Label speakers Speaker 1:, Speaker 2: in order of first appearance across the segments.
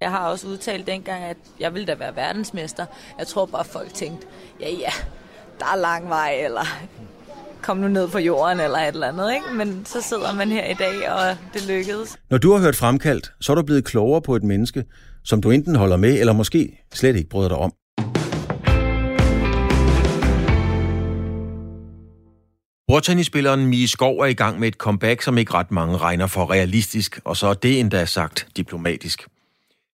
Speaker 1: Jeg har også udtalt dengang, at jeg ville da være verdensmester. Jeg tror bare, folk tænkte, ja ja, der er lang vej, eller kom nu ned på jorden, eller et eller andet. Ikke? Men så sidder man her i dag, og det lykkedes.
Speaker 2: Når du har hørt Fremkaldt, så er du blevet klogere på et menneske, som du enten holder med, eller måske slet ikke bryder dig om. Bordtennisspilleren Mie Skov er i gang med et comeback, som ikke ret mange regner for realistisk, og så er det endda sagt diplomatisk.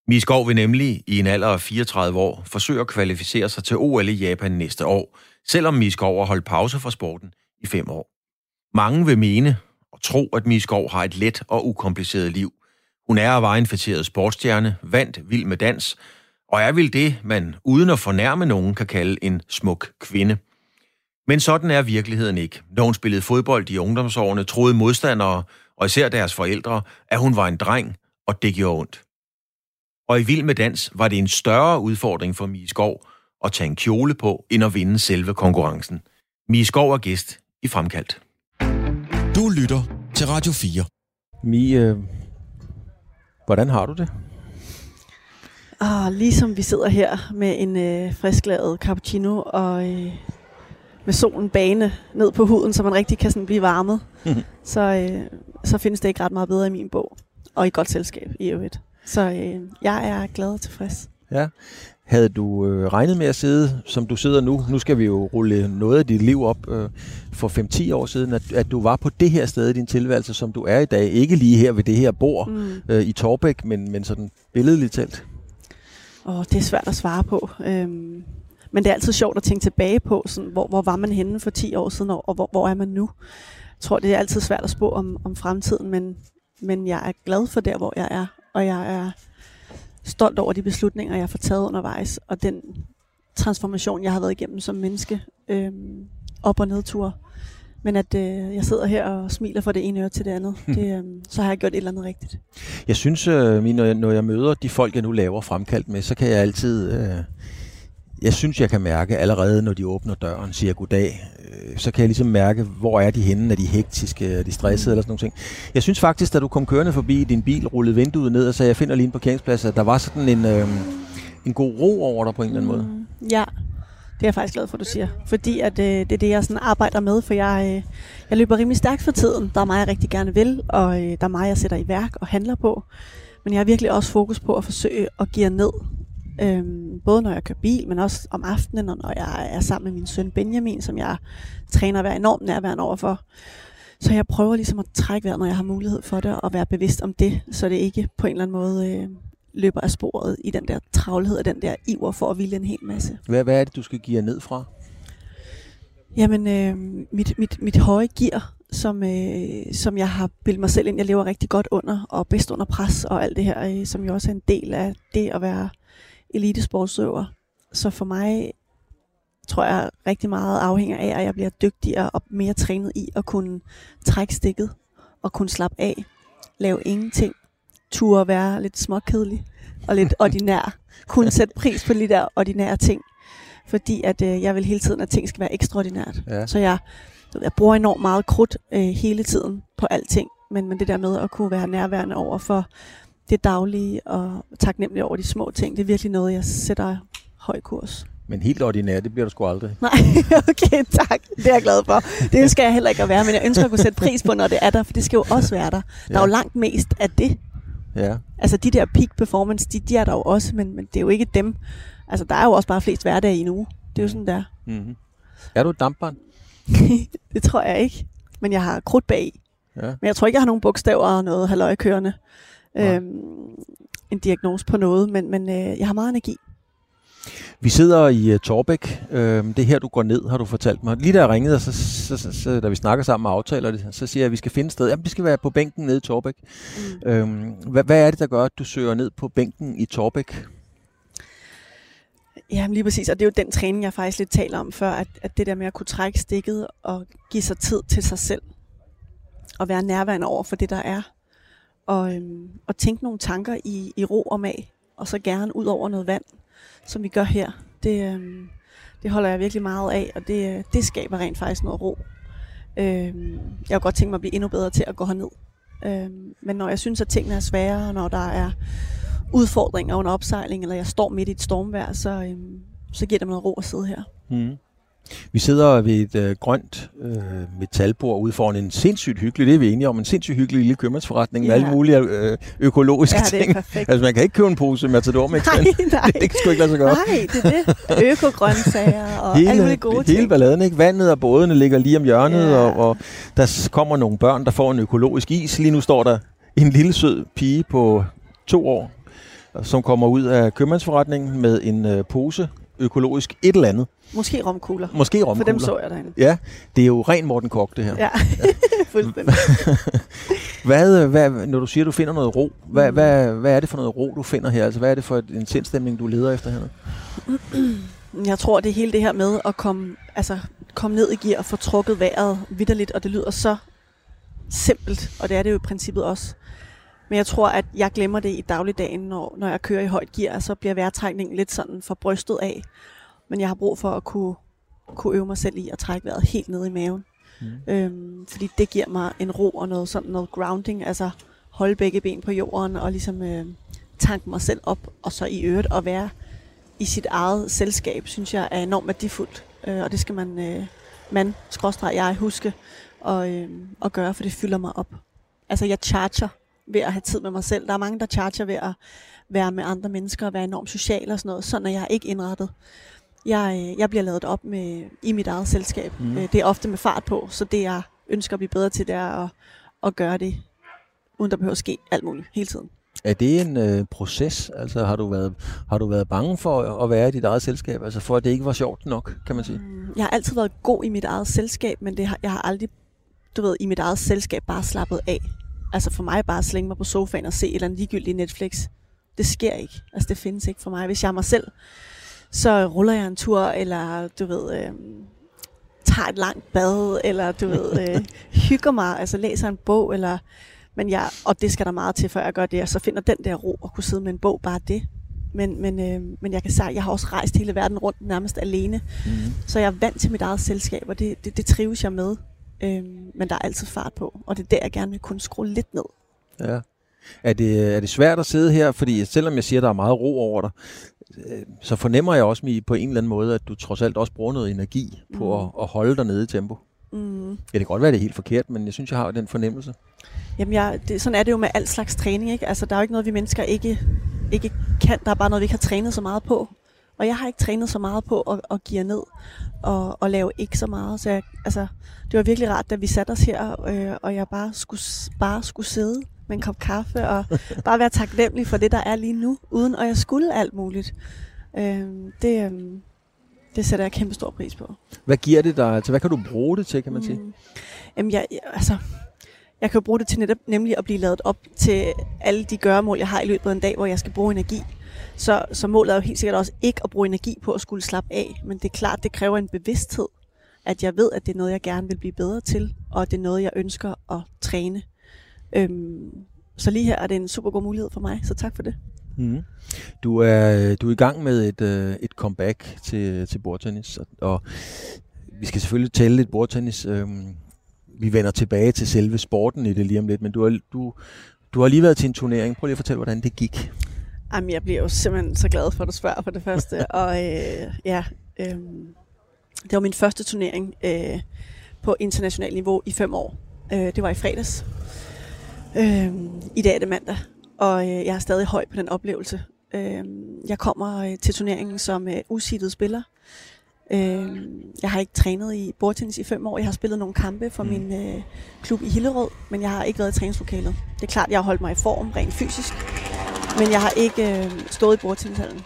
Speaker 2: Miskov vil nemlig i en alder af 34 år forsøge at kvalificere sig til OL i Japan næste år, selvom Miskov har holdt pause fra sporten i fem år. Mange vil mene og tro, at Miskov har et let og ukompliceret liv. Hun er en infekteret sportsstjerne, vandt vild med dans, og er vil det, man uden at fornærme nogen kan kalde en smuk kvinde. Men sådan er virkeligheden ikke. Når hun spillede fodbold i ungdomsårene, troede modstandere, og især deres forældre, at hun var en dreng, og det gjorde ondt. Og i Vild med Dans var det en større udfordring for Mie Skov at tage en kjole på, end at vinde selve konkurrencen. Mie Skov er gæst i Fremkaldt.
Speaker 3: Du lytter til Radio 4.
Speaker 2: Mie, øh, hvordan har du det?
Speaker 4: Og ligesom vi sidder her med en øh, frisklavet cappuccino og øh, med solen bane ned på huden, så man rigtig kan sådan blive varmet, mm-hmm. så, øh, så findes det ikke ret meget bedre i min bog. Og i godt selskab i øvrigt. Så øh, jeg er glad og tilfreds.
Speaker 2: Ja. Havde du øh, regnet med at sidde, som du sidder nu? Nu skal vi jo rulle noget af dit liv op øh, for 5-10 år siden, at, at du var på det her sted i din tilværelse, som du er i dag. Ikke lige her ved det her bord mm. øh, i Torbæk, men, men sådan billedligt talt.
Speaker 4: Åh, det er svært at svare på. Øhm, men det er altid sjovt at tænke tilbage på, sådan, hvor, hvor var man henne for 10 år siden, og hvor, hvor er man nu? Jeg tror, det er altid svært at spå om, om fremtiden, men, men jeg er glad for der, hvor jeg er, og jeg er stolt over de beslutninger, jeg har taget undervejs, og den transformation, jeg har været igennem som menneske, øhm, op- og nedtur. Men at øh, jeg sidder her og smiler fra det ene øre til det andet, det, øh, så har jeg gjort et eller andet rigtigt.
Speaker 2: Jeg synes, øh, når, jeg, når jeg møder de folk, jeg nu laver fremkaldt med, så kan jeg altid... Øh, jeg synes, jeg kan mærke allerede, når de åbner døren, siger goddag, øh, så kan jeg ligesom mærke, hvor er de henne, er de hektiske, er de stressede eller sådan noget. ting. Jeg synes faktisk, da du kom kørende forbi din bil, rullede vinduet ned og sagde, jeg finder lige en parkeringsplads, at der var sådan en, øh, en god ro over dig på en eller anden måde.
Speaker 4: Mm, ja, det er jeg faktisk glad for, du siger. Fordi at, øh, det er det, jeg sådan arbejder med, for jeg, øh, jeg løber rimelig stærkt for tiden. Der er mig, jeg rigtig gerne vil, og øh, der er mig, jeg sætter i værk og handler på. Men jeg har virkelig også fokus på at forsøge at give ned Øhm, både når jeg kører bil, men også om aftenen, og når jeg er sammen med min søn Benjamin, som jeg træner at være enormt nærværende overfor. Så jeg prøver ligesom at trække vejret, når jeg har mulighed for det, og være bevidst om det, så det ikke på en eller anden måde øh, løber af sporet i den der travlhed og den der iver for at ville en hel masse.
Speaker 2: Hvad, hvad er det, du skal give ned fra?
Speaker 4: Jamen, øh, mit, mit, mit høje gear, som, øh, som jeg har bildet mig selv ind, jeg lever rigtig godt under, og bedst under pres, og alt det her, øh, som jo også er en del af det at være elitesportsøver. Så for mig tror jeg rigtig meget afhænger af, at jeg bliver dygtigere og mere trænet i at kunne trække stikket og kunne slappe af, lave ingenting, ture være lidt småkedelig og lidt ordinær, kunne sætte pris på de der ordinære ting, fordi at øh, jeg vil hele tiden, at ting skal være ekstraordinært. Ja. Så jeg, jeg bruger enormt meget krudt øh, hele tiden på alting, men, men det der med at kunne være nærværende over for det daglige og taknemmelig over de små ting, det er virkelig noget, jeg sætter høj kurs.
Speaker 2: Men helt ordinær, det bliver du sgu aldrig.
Speaker 4: Nej, okay, tak. Det er jeg glad for. Det ønsker jeg heller ikke at være, men jeg ønsker at kunne sætte pris på, når det er der, for det skal jo også være der. Der ja. er jo langt mest af det.
Speaker 2: Ja.
Speaker 4: Altså de der peak performance, de, de er der jo også, men, men det er jo ikke dem. Altså der er jo også bare flest hverdage i en uge. Det er jo sådan der.
Speaker 2: Mm-hmm. Er du et dampbarn?
Speaker 4: det tror jeg ikke. Men jeg har krudt bag. Ja. Men jeg tror ikke, jeg har nogen bogstaver og noget halvøjekørende øhm, en diagnose på noget, men, men øh, jeg har meget energi.
Speaker 2: Vi sidder i uh, Torbæk. Øh, det er her, du går ned, har du fortalt mig. Lige da jeg ringede, så, så, så, så, da vi snakker sammen og aftaler det, så siger jeg, at vi skal finde et sted. Jamen, vi skal være på bænken nede i Torbæk. Mm. Øhm, hvad, hvad er det, der gør, at du søger ned på bænken i Torbæk?
Speaker 4: Ja, lige præcis. Og det er jo den træning, jeg faktisk lidt taler om før, at, at det der med at kunne trække stikket og give sig tid til sig selv. Og være nærværende over for det, der er. Og, øhm, og tænke nogle tanker i, i ro og mag. Og så gerne ud over noget vand, som vi gør her. Det, øhm, det holder jeg virkelig meget af, og det, øh, det skaber rent faktisk noget ro. Øhm, jeg har godt tænkt mig at blive endnu bedre til at gå herned. Øhm, men når jeg synes, at tingene er svære, og når der er udfordringer under opsejling, eller jeg står midt i et stormvejr, så, øhm, så giver det mig noget ro at sidde her.
Speaker 2: Mm. Vi sidder ved et øh, grønt øh, metalbord ude foran en sindssygt hyggelig, det er vi enige om, en sindssygt hyggelig lille købmandsforretning ja. med alle mulige øh, økologiske
Speaker 4: ja,
Speaker 2: ting. Altså man kan ikke købe en pose Matador med
Speaker 4: nej, nej.
Speaker 2: Det, det kan sgu ikke lade sig gøre.
Speaker 4: Nej, det er det. Økogrøntsager og
Speaker 2: hele,
Speaker 4: alle mulige gode
Speaker 2: hele
Speaker 4: ting.
Speaker 2: Hele balladen, ikke? Vandet og bådene ligger lige om hjørnet,
Speaker 4: Ja.
Speaker 2: og, og der kommer nogle børn, der får en økologisk is. Lige nu står der en lille sød pige på to år, som kommer ud af købmandsforretningen med en øh, pose økologisk et eller andet.
Speaker 4: Måske romkugler.
Speaker 2: Måske
Speaker 4: For
Speaker 2: romkugler.
Speaker 4: dem så jeg derinde.
Speaker 2: Ja, det er jo ren Morten Kok, det her.
Speaker 4: Ja, fuldstændig.
Speaker 2: Hvad, hvad, når du siger, at du finder noget ro, hvad, mm. hvad, hvad er det for noget ro, du finder her? Altså, hvad er det for en sindstemning, du leder efter her?
Speaker 4: Jeg tror, det er hele det her med at komme, altså, komme ned i gear og få trukket vejret vidderligt, og det lyder så simpelt, og det er det jo i princippet også. Men jeg tror, at jeg glemmer det i dagligdagen, når, når jeg kører i højt gear, så bliver vejrtrækningen lidt sådan for brystet af. Men jeg har brug for at kunne, kunne øve mig selv i at trække vejret helt ned i maven. Mm. Øhm, fordi det giver mig en ro og noget, sådan noget grounding, altså holde begge ben på jorden og ligesom øh, tanke mig selv op, og så i øvrigt at være i sit eget selskab, synes jeg er enormt værdifuldt. Øh, og det skal man, øh, man, skråstreg jeg, huske og, øh, at gøre, for det fylder mig op. Altså jeg charger ved at have tid med mig selv. Der er mange, der charger ved at være med andre mennesker og være enormt social og sådan noget. Sådan er jeg ikke indrettet. Jeg, øh, jeg bliver lavet op med, i mit eget selskab.
Speaker 2: Mm.
Speaker 4: Mm. Det er ofte med fart på, så det jeg ønsker at blive bedre til, det er at, at gøre det, uden der behøver at ske alt muligt hele tiden.
Speaker 2: Er det en øh, proces? Altså, har du, været, har du været bange for at være i dit eget selskab? Altså, for at det ikke var sjovt nok, kan man sige?
Speaker 4: Mm, Jeg har altid været god i mit eget selskab, men det har, jeg har aldrig, du ved, i mit eget selskab bare slappet af. Altså for mig bare at slænge mig på sofaen og se et eller andet ligegyldigt Netflix. Det sker ikke. Altså det findes ikke for mig. Hvis jeg er mig selv, så ruller jeg en tur, eller du ved, øh, tager et langt bad, eller du ved, øh, hygger mig, altså læser en bog, eller, men jeg, og det skal der meget til, før jeg gør det, og så finder den der ro at kunne sidde med en bog, bare det. Men, men, øh, men jeg kan sige, jeg har også rejst hele verden rundt nærmest alene,
Speaker 2: Mm-hmm.
Speaker 4: så jeg er vant til mit eget selskab, og det, det, det trives jeg med. Øhm, men der er altid fart på, og det er der, jeg gerne vil kunne skrue lidt ned.
Speaker 2: Ja. Er det, er det svært at sidde her? Fordi selvom jeg siger, at der er meget ro over dig, øh, så fornemmer jeg også på en eller anden måde, at du trods alt også bruger noget energi på
Speaker 4: Mm.
Speaker 2: at, at holde dig nede i tempo.
Speaker 4: Mm.
Speaker 2: Ja, det kan godt være, det er helt forkert, men jeg synes, jeg har den fornemmelse.
Speaker 4: Jamen, jeg, det, sådan er det jo med al slags træning, ikke? Altså, der er jo ikke noget, vi mennesker ikke, ikke kan. Der er bare noget, vi ikke har trænet så meget på. Og jeg har ikke trænet så meget på at, at give ned og, og lave ikke så meget. Så jeg, altså, det var virkelig rart, da vi satte os her, øh, og jeg bare skulle, bare skulle sidde med en kop kaffe og bare være taknemmelig for det, der er lige nu, uden at jeg skulle alt muligt. Øh, det, øh, det sætter jeg kæmpe stor pris på.
Speaker 2: Hvad giver det dig? Altså, hvad kan du bruge det til, kan man sige?
Speaker 4: Mm. Jamen, jeg, jeg- altså, jeg kan jo bruge det til netop nemlig at blive lavet op til alle de gøremål, jeg har i løbet af en dag, hvor jeg skal bruge energi. Så, så målet er jo helt sikkert også ikke at bruge energi på at skulle slappe af, men det er klart, det kræver en bevidsthed, at jeg ved, at det er noget, jeg gerne vil blive bedre til, og det er noget, jeg ønsker at træne. Øhm, så lige her er det en super god mulighed for mig, så tak for det.
Speaker 2: Mm. Du, er, du er i gang med et, øh, et comeback til, til bordtennis, og, og vi skal selvfølgelig tale lidt bordtennis. Øhm, vi vender tilbage til selve sporten i det lige om lidt, men du har, du, du har lige været til en turnering. Prøv lige at fortælle, hvordan det gik.
Speaker 4: Jamen, jeg bliver jo simpelthen så glad for, at du spørger for det første. og øh, ja, øh, det var min første turnering øh, på internationalt niveau i fem år. Øh, det var i fredags. Øh, I dag er det mandag, og øh, jeg er stadig høj på den oplevelse. Øh, jeg kommer øh, til turneringen som øh, usidet spiller. Øh, jeg har ikke trænet i bordtennis i fem år. Jeg har spillet nogle kampe for
Speaker 2: Mm.
Speaker 4: min øh, klub i Hillerød, men jeg har ikke været i træningslokalet. Det er klart, jeg har holdt mig i form rent fysisk, men jeg har ikke øh, stået i bordtennishallen.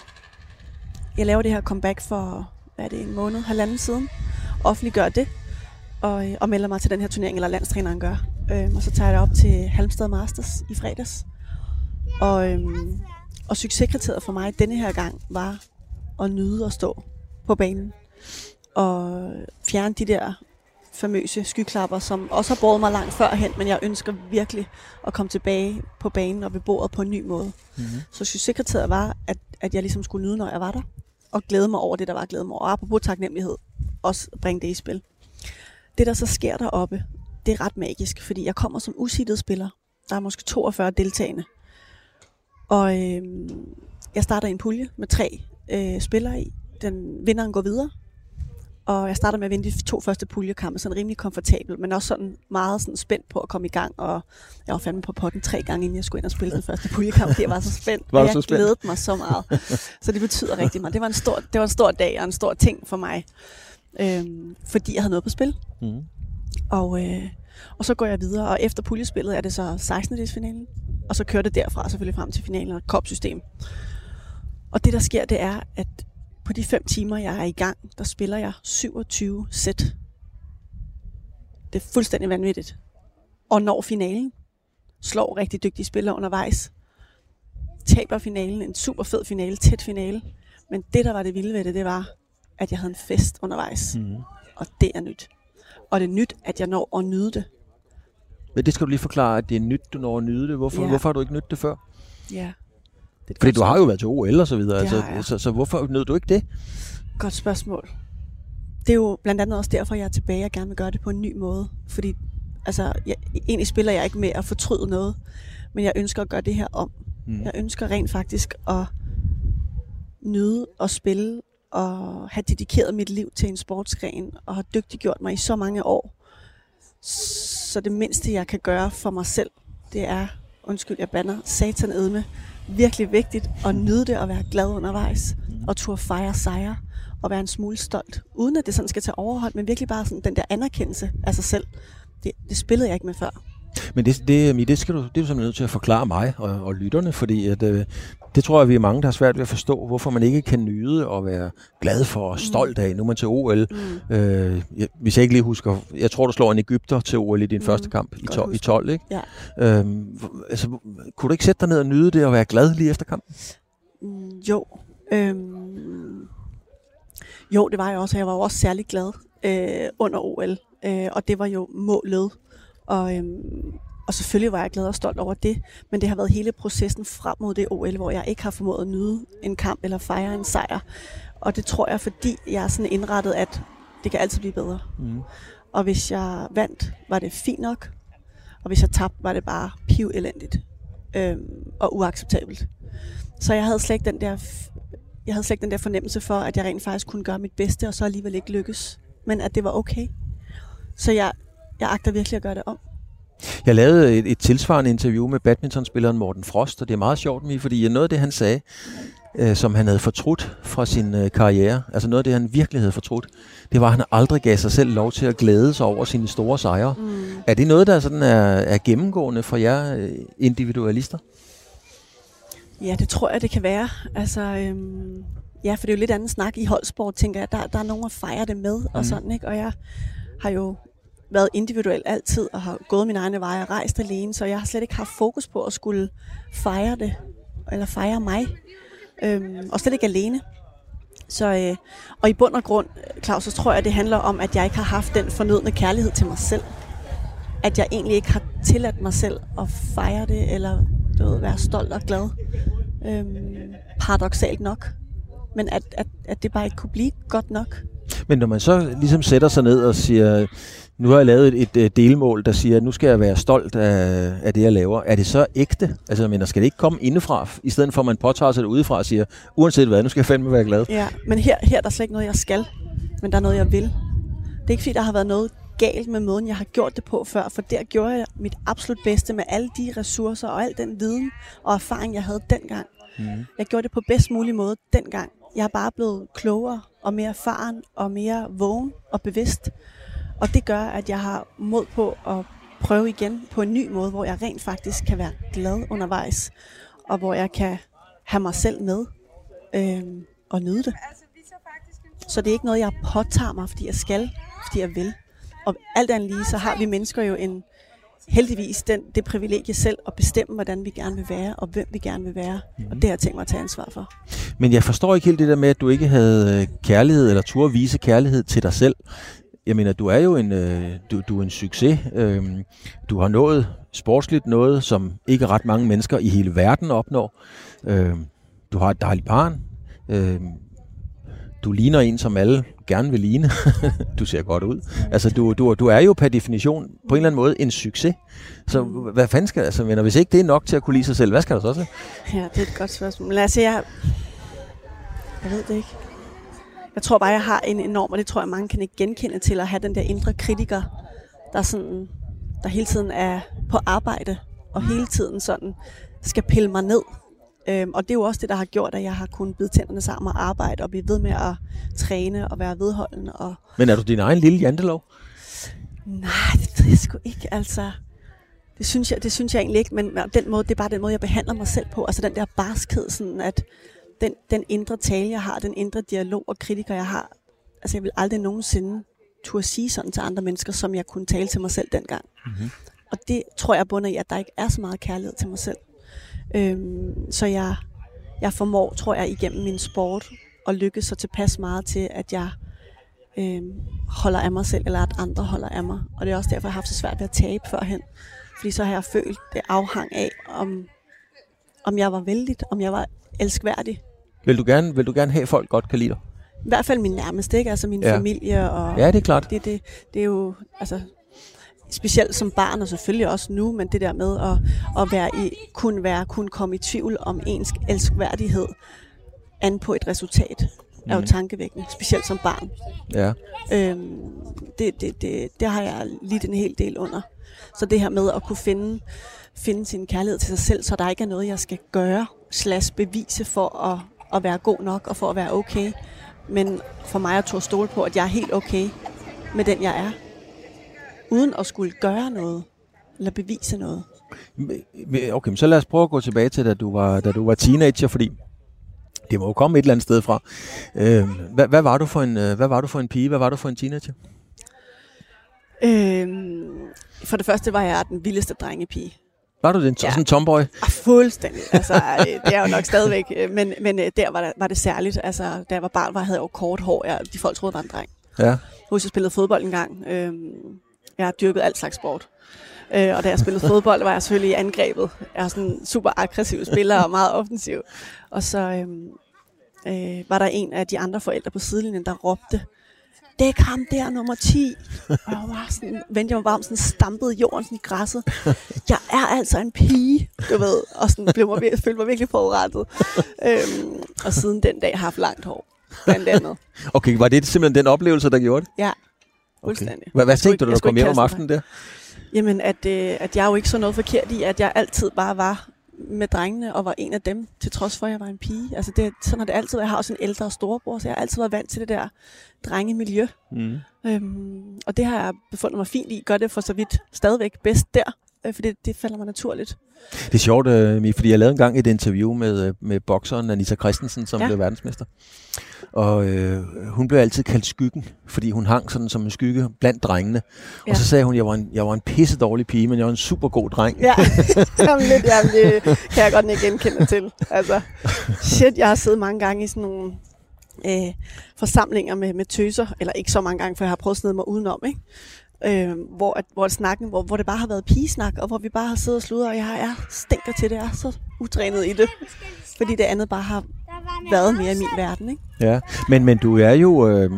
Speaker 4: Jeg laver det her comeback for, hvad er det, en måned, halvanden siden. Offentliggør det, og, øh, og melder mig til den her turnering, eller landstræneren gør. Øh, og så tager jeg det op til Halmstad Masters i fredags. Og, øh, og succeskriteriet for mig denne her gang var at nyde at stå på banen. Og fjerne de der famøse skyklapper, som også har båret mig langt førhen, men jeg ønsker virkelig at komme tilbage på banen og ved bordet på en ny måde. Mm-hmm. Så succeskriteriet var, at, at jeg ligesom skulle nyde, når jeg var der, og glæde mig over det, der var glæde mig over. Og apropos taknemmelighed, også bringe det i spil. Det, der så sker deroppe, det er ret magisk, fordi jeg kommer som usittet spiller. Der er måske 42 deltagende. Og øh, jeg starter en pulje med tre øh, spillere i. Den vinderen går videre, og jeg starter med at vinde de to første puljekampe, sådan rimelig komfortabel, men også sådan meget sådan spændt på at komme i gang. Og jeg var fandme på potten tre gange, inden jeg skulle ind og spille den første puljekamp, fordi jeg var så spændt.
Speaker 2: Var
Speaker 4: og
Speaker 2: du så
Speaker 4: jeg
Speaker 2: spændt?
Speaker 4: glædede mig så meget. Så det betyder rigtig meget. Det var en stor, det var en stor dag og en stor ting for mig, øhm, fordi jeg havde noget på spil.
Speaker 2: Mm.
Speaker 4: Og, øh, og så går jeg videre, og efter puljespillet er det så 16. finalen, og så kører det derfra selvfølgelig frem til finalen og kopsystem. Og det der sker, det er, at på de fem timer, jeg er i gang, der spiller jeg 27 sæt. Det er fuldstændig vanvittigt. Og når finalen, slår rigtig dygtige spillere undervejs, taber finalen, en super fed finale, tæt finale. Men det, der var det vilde ved det, det var, at jeg havde en fest undervejs.
Speaker 2: Mm.
Speaker 4: Og det er nyt. Og det er nyt, at jeg når at nyde det.
Speaker 2: Men det skal du lige forklare, at det er nyt, du når at nyde det. Hvorfor,
Speaker 4: Ja.
Speaker 2: hvorfor har du ikke nydt det før?
Speaker 4: Ja. Det er et
Speaker 2: Fordi du har jo været til OL og så videre,
Speaker 4: Det
Speaker 2: altså,
Speaker 4: har jeg.
Speaker 2: så, så hvorfor nød du ikke det?
Speaker 4: Godt spørgsmål. Det er jo blandt andet også derfor, jeg er tilbage og gerne vil gøre det på en ny måde. Fordi altså, jeg, egentlig spiller jeg ikke med at fortryde noget, men jeg ønsker at gøre det her om.
Speaker 2: Mm.
Speaker 4: Jeg ønsker rent faktisk at nyde og spille at have dedikeret mit liv til en sportsgren og har dygtiggjort mig i så mange år. Så det mindste, jeg kan gøre for mig selv, det er, undskyld, jeg banner, satan edme, virkelig vigtigt at nyde det og være glad undervejs og turde fejre sejre og være en smule stolt, uden at det sådan skal tage overhold, men virkelig bare sådan den der anerkendelse af sig selv. Det, det spillede jeg ikke med før.
Speaker 2: Men det, det, det, skal du, det er du simpelthen nødt til at forklare mig og, og lytterne, fordi at, øh, det tror jeg, vi er mange, der har svært ved at forstå, hvorfor man ikke kan nyde og være glad for og stolt af. Nu er man til OL.
Speaker 4: Mm.
Speaker 2: Øh, jeg, hvis jeg ikke lige husker, jeg tror, du slår en Ægypter til OL i din
Speaker 4: Mm,
Speaker 2: første kamp i, 12, i
Speaker 4: huske.
Speaker 2: 12, ikke?
Speaker 4: Ja.
Speaker 2: Øhm, altså, kunne du ikke sætte dig ned og nyde det og være glad lige efter kampen?
Speaker 4: Mm, jo. Øhm, jo, det var jeg også. og Jeg var jo også særlig glad øh, under OL. Øh, og det var jo målet. Og, øhm, og selvfølgelig var jeg glad og stolt over det. Men det har været hele processen frem mod det OL, hvor jeg ikke har formået at nyde en kamp eller fejre en sejr. Og det tror jeg, fordi jeg er sådan indrettet, at det kan altid blive bedre.
Speaker 2: Mm.
Speaker 4: Og hvis jeg vandt, var det fint nok. Og hvis jeg tabte, var det bare piv elendigt. Øhm, og uacceptabelt. Så jeg havde slet ikke den der, jeg havde slet ikke den der fornemmelse for, at jeg rent faktisk kunne gøre mit bedste, og så alligevel ikke lykkes. Men at det var okay. Så jeg, jeg agter virkelig at gøre det om.
Speaker 2: Jeg lavede et, et tilsvarende interview med badmintonspilleren Morten Frost, og det er meget sjovt, Mie, fordi noget af det, han sagde, øh, som han havde fortrudt fra sin øh, karriere, altså noget af det, han virkelig havde fortrudt, det var, at han aldrig gav sig selv lov til at glæde sig over sine store sejre.
Speaker 4: Mm.
Speaker 2: Er det noget, der sådan er, er gennemgående for jer øh, individualister?
Speaker 4: Ja, det tror jeg, det kan være. Altså, øhm, ja, for det er jo lidt anden snak i holdsport, tænker jeg. Der, der er nogen at fejre det med, mm. og sådan, ikke? Og jeg har jo været individuel altid, og har gået min egne veje og rejst alene, så jeg har slet ikke haft fokus på at skulle fejre det, eller fejre mig. Øhm, og slet ikke alene. Så, øh, og i bund og grund, Claus, så tror jeg, det handler om, at jeg ikke har haft den fornødne kærlighed til mig selv. At jeg egentlig ikke har tilladt mig selv at fejre det, eller du ved, være stolt og glad. Øhm, paradoxalt nok. Men at, at, at det bare ikke kunne blive godt nok.
Speaker 2: Men når man så ligesom sætter sig ned og siger, nu har jeg lavet et, et øh, delmål, der siger, at nu skal jeg være stolt af, af det, jeg laver. Er det så ægte? Altså, jeg mener, skal det ikke komme indefra, i stedet for at man påtager sig det udefra og siger, uanset hvad, nu skal jeg fandme være glad?
Speaker 4: Ja, men her, her er der slet ikke noget, jeg skal. Men der er noget, jeg vil. Det er ikke fordi, der har været noget galt med måden, jeg har gjort det på før, for der gjorde jeg mit absolut bedste med alle de ressourcer og al den viden og erfaring, jeg havde dengang.
Speaker 2: Mm.
Speaker 4: Jeg gjorde det på bedst mulig måde dengang. Jeg er bare blevet klogere og mere erfaren og mere vågen og bevidst. Og det gør, at jeg har mod på at prøve igen på en ny måde, hvor jeg rent faktisk kan være glad undervejs, og hvor jeg kan have mig selv med øhm, og nyde det. Så det er ikke noget, jeg påtager mig, fordi jeg skal, fordi jeg vil. Og alt andet lige, så har vi mennesker jo en, heldigvis den, det privilegie selv at bestemme, hvordan vi gerne vil være, og hvem vi gerne vil være. Og det har jeg tænkt mig at tage ansvar for.
Speaker 2: Men jeg forstår ikke helt det der med, at du ikke havde øh, kærlighed, eller turde vise kærlighed til dig selv. Jeg mener, du er jo en, øh, du, du er en succes. Øh, du har nået sportsligt noget, som ikke ret mange mennesker i hele verden opnår. Øh, du har et dejligt barn. Øh, du ligner en, som alle gerne vil ligne. du ser godt ud. Altså, du, du, du er jo per definition på en eller anden måde en succes. Så hvad fanden skal altså, venner, hvis ikke det er nok til at kunne lide sig selv, hvad skal der så til?
Speaker 4: Ja, det er et godt spørgsmål. Men altså, jeg... Jeg ved det ikke. Jeg tror bare, jeg har en enorm, og det tror jeg, mange kan ikke genkende til, at have den der indre kritiker, der, sådan, der hele tiden er på arbejde, og hele tiden sådan skal pille mig ned. Øhm, og det er jo også det, der har gjort, at jeg har kunnet bide tænderne sammen og arbejde, og blive ved med at træne og være vedholdende. Og...
Speaker 2: Men er du din egen lille jantelov?
Speaker 4: Nej, det ved jeg sgu ikke, altså. Det synes, jeg, det synes jeg egentlig ikke, men den måde, det er bare den måde, jeg behandler mig selv på. Altså den der barskhed, sådan at den, den indre tale, jeg har, den indre dialog og kritiker, jeg har. Altså jeg vil aldrig nogensinde turde sige sådan til andre mennesker, som jeg kunne tale til mig selv dengang. Mm-hmm. Og det tror jeg bunder i, at der ikke er så meget kærlighed til mig selv. Øhm, så jeg, jeg formår, tror jeg, igennem min sport at lykkes så tilpas meget til, at jeg øhm, holder af mig selv, eller at andre holder af mig. Og det er også derfor, jeg har haft så svært ved at tabe førhen. Fordi så har jeg følt det afhang af, om, om jeg var vældig, om jeg var elskværdig.
Speaker 2: Vil du gerne, vil du gerne have, at folk godt kan lide dig?
Speaker 4: I hvert fald min nærmeste, ikke? Altså min ja. familie. Og
Speaker 2: ja, det er klart.
Speaker 4: Det, det, det er jo, altså, specielt som barn, og selvfølgelig også nu, men det der med at, at være i, kun være, kun komme i tvivl om ens elskværdighed an på et resultat, mm. er jo mhm. tankevækkende, specielt som barn.
Speaker 2: Ja.
Speaker 4: Øhm, det, det, det, det har jeg lidt en hel del under. Så det her med at kunne finde, finde sin kærlighed til sig selv, så der ikke er noget, jeg skal gøre, slash bevise for at, at være god nok og for at være okay. Men for mig at tog stole på, at jeg er helt okay med den, jeg er uden at skulle gøre noget, eller bevise noget.
Speaker 2: Okay, så lad os prøve at gå tilbage til, da du var, da du var teenager, fordi det må jo komme et eller andet sted fra. Øh, hvad, hvad, var du for en, øh, hvad var du for en pige? Hvad var du for en teenager?
Speaker 4: Øhm, for det første var jeg den vildeste drengepige.
Speaker 2: Var du den? Ja. Sådan en tomboy?
Speaker 4: Ah, fuldstændig. Altså, øh, det er jo nok stadigvæk. Øh, men, men der var, der var det særligt. Altså, da jeg var barn, var jeg havde jo kort hår. Jeg, de folk troede, jeg var en dreng.
Speaker 2: Ja.
Speaker 4: Husk, jeg spillede fodbold en gang. Øhm, jeg har dyrket alt slags sport. Øh, og da jeg spillede fodbold, var jeg selvfølgelig i angrebet. Jeg er sådan en super aggressiv spiller og meget offensiv. Og så øhm, øh, var der en af de andre forældre på sidelinjen, der råbte, dæk ham der, nummer 10. Og jeg var sådan, vendte jeg mig varmt, sådan stampede jorden sådan i græsset. Jeg er altså en pige, du ved. Og sådan blev mig, følte mig virkelig forurettet. øhm, og siden den dag har jeg haft langt hår, blandt andet.
Speaker 2: Okay, var det simpelthen den oplevelse, der gjorde det?
Speaker 4: Ja. Fuldstændig.
Speaker 2: Okay. Hvad, hvad tænkte du, da du kom hjem om aftenen der?
Speaker 4: Jamen, at, øh, at jeg jo ikke så noget forkert i, at jeg altid bare var med drengene og var en af dem, til trods for, at jeg var en pige. Altså, det, sådan har det altid Jeg har også en ældre storebror, så jeg har altid været vant til det der drengemiljø. Mm. Øhm, og det har jeg befundet mig fint i. Gør det for så vidt stadigvæk bedst der, for det, det falder mig naturligt.
Speaker 2: Det er sjovt, øh, fordi jeg lavede engang et interview med, øh, med bokseren Anita Christensen, som ja. blev verdensmester. Og øh, hun blev altid kaldt skyggen, fordi hun hang sådan som en skygge blandt drengene. Ja. Og så sagde hun, at jeg var en, jeg var en pisse dårlig pige, men jeg var en super god dreng.
Speaker 4: Ja, jamen, lidt, jamen, det kan jeg godt ikke genkende til. Altså, shit, jeg har siddet mange gange i sådan nogle øh, forsamlinger med, med tøser, eller ikke så mange gange, for jeg har prøvet at snede mig udenom, ikke? Øh, hvor, at, hvor, snakken, hvor, hvor det bare har været pigesnak, og hvor vi bare har siddet og sludret, og jeg er stinker til det, jeg er så utrænet i det. Fordi det andet bare har været mere i min verden. Ikke?
Speaker 2: Ja, men, men du er jo... Øh,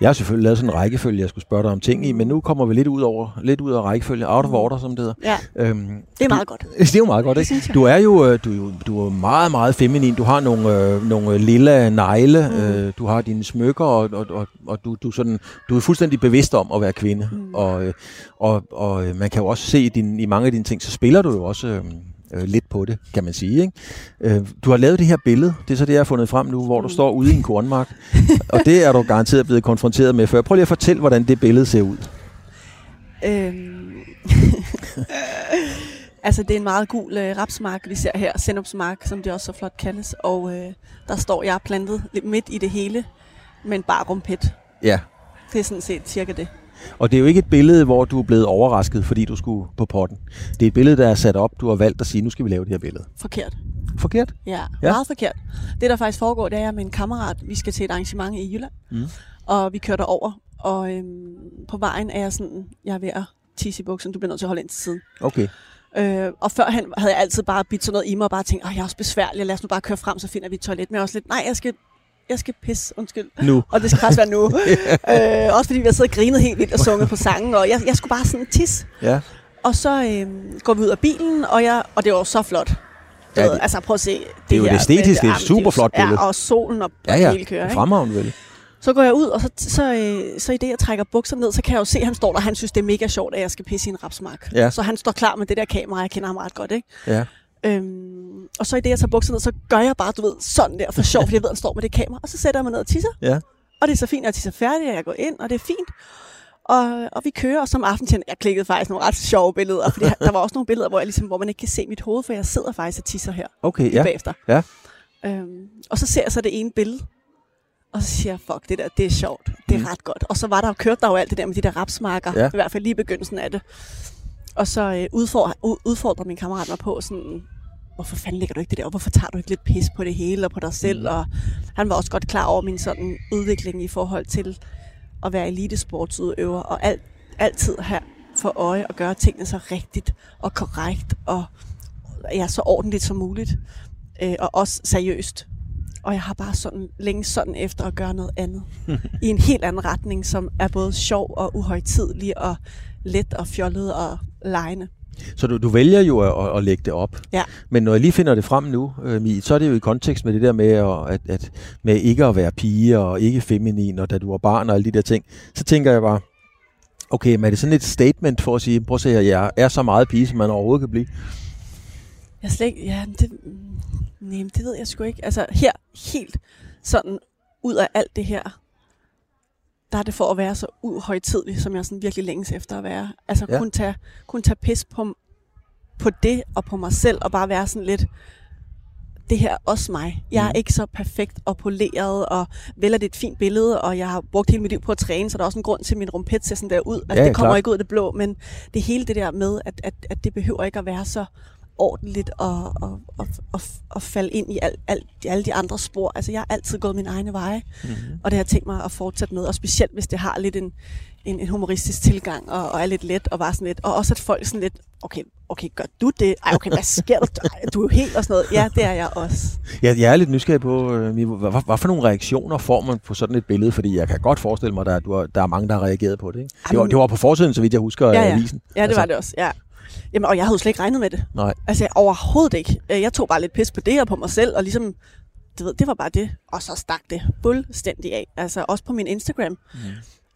Speaker 2: jeg har selvfølgelig lavet sådan en rækkefølge, jeg skulle spørge dig om ting i, men nu kommer vi lidt ud over lidt ud af rækkefølge, out of order, som det hedder.
Speaker 4: Ja, øhm, det er meget
Speaker 2: du,
Speaker 4: godt.
Speaker 2: Det er jo meget godt, ikke? Du er jo øh, du, du er meget, meget feminin. Du har nogle, øh, nogle lille negle, mm. øh, du har dine smykker, og, og, og, og du, du, sådan, du er fuldstændig bevidst om at være kvinde. Mm. Og, øh, og, og man kan jo også se din, i mange af dine ting, så spiller du jo også... Øh, øh, lidt på det, kan man sige. Ikke? Øh, du har lavet det her billede, det er så det, jeg har fundet frem nu, hvor du står ude i en kornmark, og det er du garanteret blevet konfronteret med før. Prøv lige at fortælle, hvordan det billede ser ud. Øhm.
Speaker 4: altså, det er en meget gul øh, rapsmark, vi ser her, sennepsmark, som det også så flot kaldes, og øh, der står jeg plantet lidt midt i det hele, men bare rumpet.
Speaker 2: Ja.
Speaker 4: Det er sådan set cirka det.
Speaker 2: Og det er jo ikke et billede, hvor du er blevet overrasket, fordi du skulle på potten. Det er et billede, der er sat op. Du har valgt at sige, nu skal vi lave det her billede.
Speaker 4: Forkert.
Speaker 2: Forkert?
Speaker 4: Ja, ja. meget forkert. Det, der faktisk foregår, det er, at jeg med en kammerat, vi skal til et arrangement i Jylland,
Speaker 2: Mm.
Speaker 4: og vi kører derover, og øhm, på vejen er jeg sådan, jeg er ved at tisse i buksen, du bliver nødt til at holde ind til siden.
Speaker 2: Okay.
Speaker 4: Øh, og førhen havde jeg altid bare bidt sådan noget i mig, og bare tænkt, åh, jeg er også besværlig, lad os nu bare køre frem, så finder vi et toilet. Men jeg også lidt, nej, jeg skal, jeg skal pisse, undskyld.
Speaker 2: Nu.
Speaker 4: Og det skal faktisk være nu. øh, også fordi vi har siddet og grinet helt vildt og sunget på sangen, og jeg, jeg skulle bare sådan tisse.
Speaker 2: Ja.
Speaker 4: Og så øh, går vi ud af bilen, og, jeg, og det var så flot.
Speaker 2: Ja, det-
Speaker 4: altså prøv at se. Det,
Speaker 2: er jo
Speaker 4: her
Speaker 2: æstetisk, det er et super flot billede.
Speaker 4: Ja, og solen og
Speaker 2: Ja,
Speaker 4: det
Speaker 2: ja.
Speaker 4: hele kører.
Speaker 2: Fremragende vel.
Speaker 4: Så går jeg ud, og så, så, øh, så i det, jeg trækker bukserne ned, så kan jeg jo se, at han står der, han synes, det er mega sjovt, at jeg skal pisse i en rapsmark.
Speaker 2: Ja.
Speaker 4: Så han står klar med det der kamera, jeg kender ham ret godt, ikke?
Speaker 2: Ja.
Speaker 4: Øhm, og så i det, jeg tager bukserne ned, så gør jeg bare, du ved, sådan der for sjov, fordi jeg ved, at han står med det kamera. Og så sætter jeg mig ned og tisser.
Speaker 2: Ja.
Speaker 4: Og det er så fint, at jeg tisser færdig, og jeg går ind, og det er fint. Og, og vi kører, og som aften jeg klikkede faktisk nogle ret sjove billeder, fordi der var også nogle billeder, hvor, jeg ligesom, hvor man ikke kan se mit hoved, for jeg sidder faktisk og tisser her
Speaker 2: Okay,
Speaker 4: ja. bagefter.
Speaker 2: Ja.
Speaker 4: Øhm, og så ser jeg så det ene billede, og så siger jeg, fuck, det der, det er sjovt. Det er
Speaker 2: Mm.
Speaker 4: ret godt. Og så var der jo kørt der jo alt det der med de der rapsmarker,
Speaker 2: Ja.
Speaker 4: ja. i hvert fald lige i begyndelsen af det. Og så øh, udfordrer, ud, udfordrer min kammerat mig på sådan, hvorfor fanden lægger du ikke det der, og hvorfor tager du ikke lidt pis på det hele og på dig selv?
Speaker 2: Mm.
Speaker 4: Og han var også godt klar over min sådan udvikling i forhold til at være elitesportsudøver, og alt, altid have for øje at gøre tingene så rigtigt og korrekt, og ja, så ordentligt som muligt, øh, og også seriøst. Og jeg har bare sådan længe sådan efter at gøre noget andet. I en helt anden retning, som er både sjov og uhøjtidlig og let og fjollet og lejende.
Speaker 2: Så du, du vælger jo at, at lægge det op.
Speaker 4: Ja.
Speaker 2: Men når jeg lige finder det frem nu, øh, så er det jo i kontekst med det der med, at, at, at, med ikke at være pige og ikke feminin, og da du var barn og alle de der ting, så tænker jeg bare, okay, men er det sådan et statement for at sige, prøv at se her, jeg er så meget pige, som man overhovedet kan blive?
Speaker 4: Jeg slet ikke, ja, det, mm, nej, det ved jeg sgu ikke. Altså her, helt sådan ud af alt det her, der er det for at være så uhøjtidlig, som jeg sådan virkelig længes efter at være. Altså
Speaker 2: Ja.
Speaker 4: kun, tage, kun tage pis på, på det og på mig selv, og bare være sådan lidt, det her er også mig. Jeg er
Speaker 2: Mhm.
Speaker 4: ikke så perfekt og poleret, og vel er det et fint billede, og jeg har brugt hele mit liv på at træne, så der er også en grund til, at min rumpet ser sådan der ud. Altså,
Speaker 2: Ja,
Speaker 4: det kommer
Speaker 2: klart.
Speaker 4: ikke ud af det blå, men det hele det der med, at, at, at det behøver ikke at være så ordentligt og, og, og, og, og falde ind i alt, alt, alle de andre spor. Altså, jeg har altid gået min egne veje,
Speaker 2: Mm-hmm.
Speaker 4: og det har jeg tænkt mig at fortsætte med, og specielt hvis det har lidt en, en, en humoristisk tilgang, og, og er lidt let, og bare sådan lidt, og også at folk sådan lidt, okay, okay, gør du det? Ej, okay, hvad sker der? Ej, du er jo helt og sådan noget. Ja, det er jeg også.
Speaker 2: Jeg, jeg er lidt nysgerrig på, øh, Mie, hvad, hvad, hvad for nogle reaktioner får man på sådan et billede? Fordi jeg kan godt forestille mig, at der, er- du har, der er mange, der har reageret på det. Ikke? Det, var,
Speaker 4: Jamen-
Speaker 2: det var på forsiden, så vidt jeg husker,
Speaker 4: Ja,
Speaker 2: af
Speaker 4: ja.
Speaker 2: avisen.
Speaker 4: Ja, det
Speaker 2: Altså,
Speaker 4: var det også, ja. Jamen, og jeg havde jo slet ikke regnet med det.
Speaker 2: Nej.
Speaker 4: Altså, overhovedet ikke. Øh, Jeg tog bare lidt pis på det og på mig selv, og ligesom, du ved, det var bare det. Og så stak det fuldstændig af. Altså, også på min Instagram.
Speaker 2: Mm.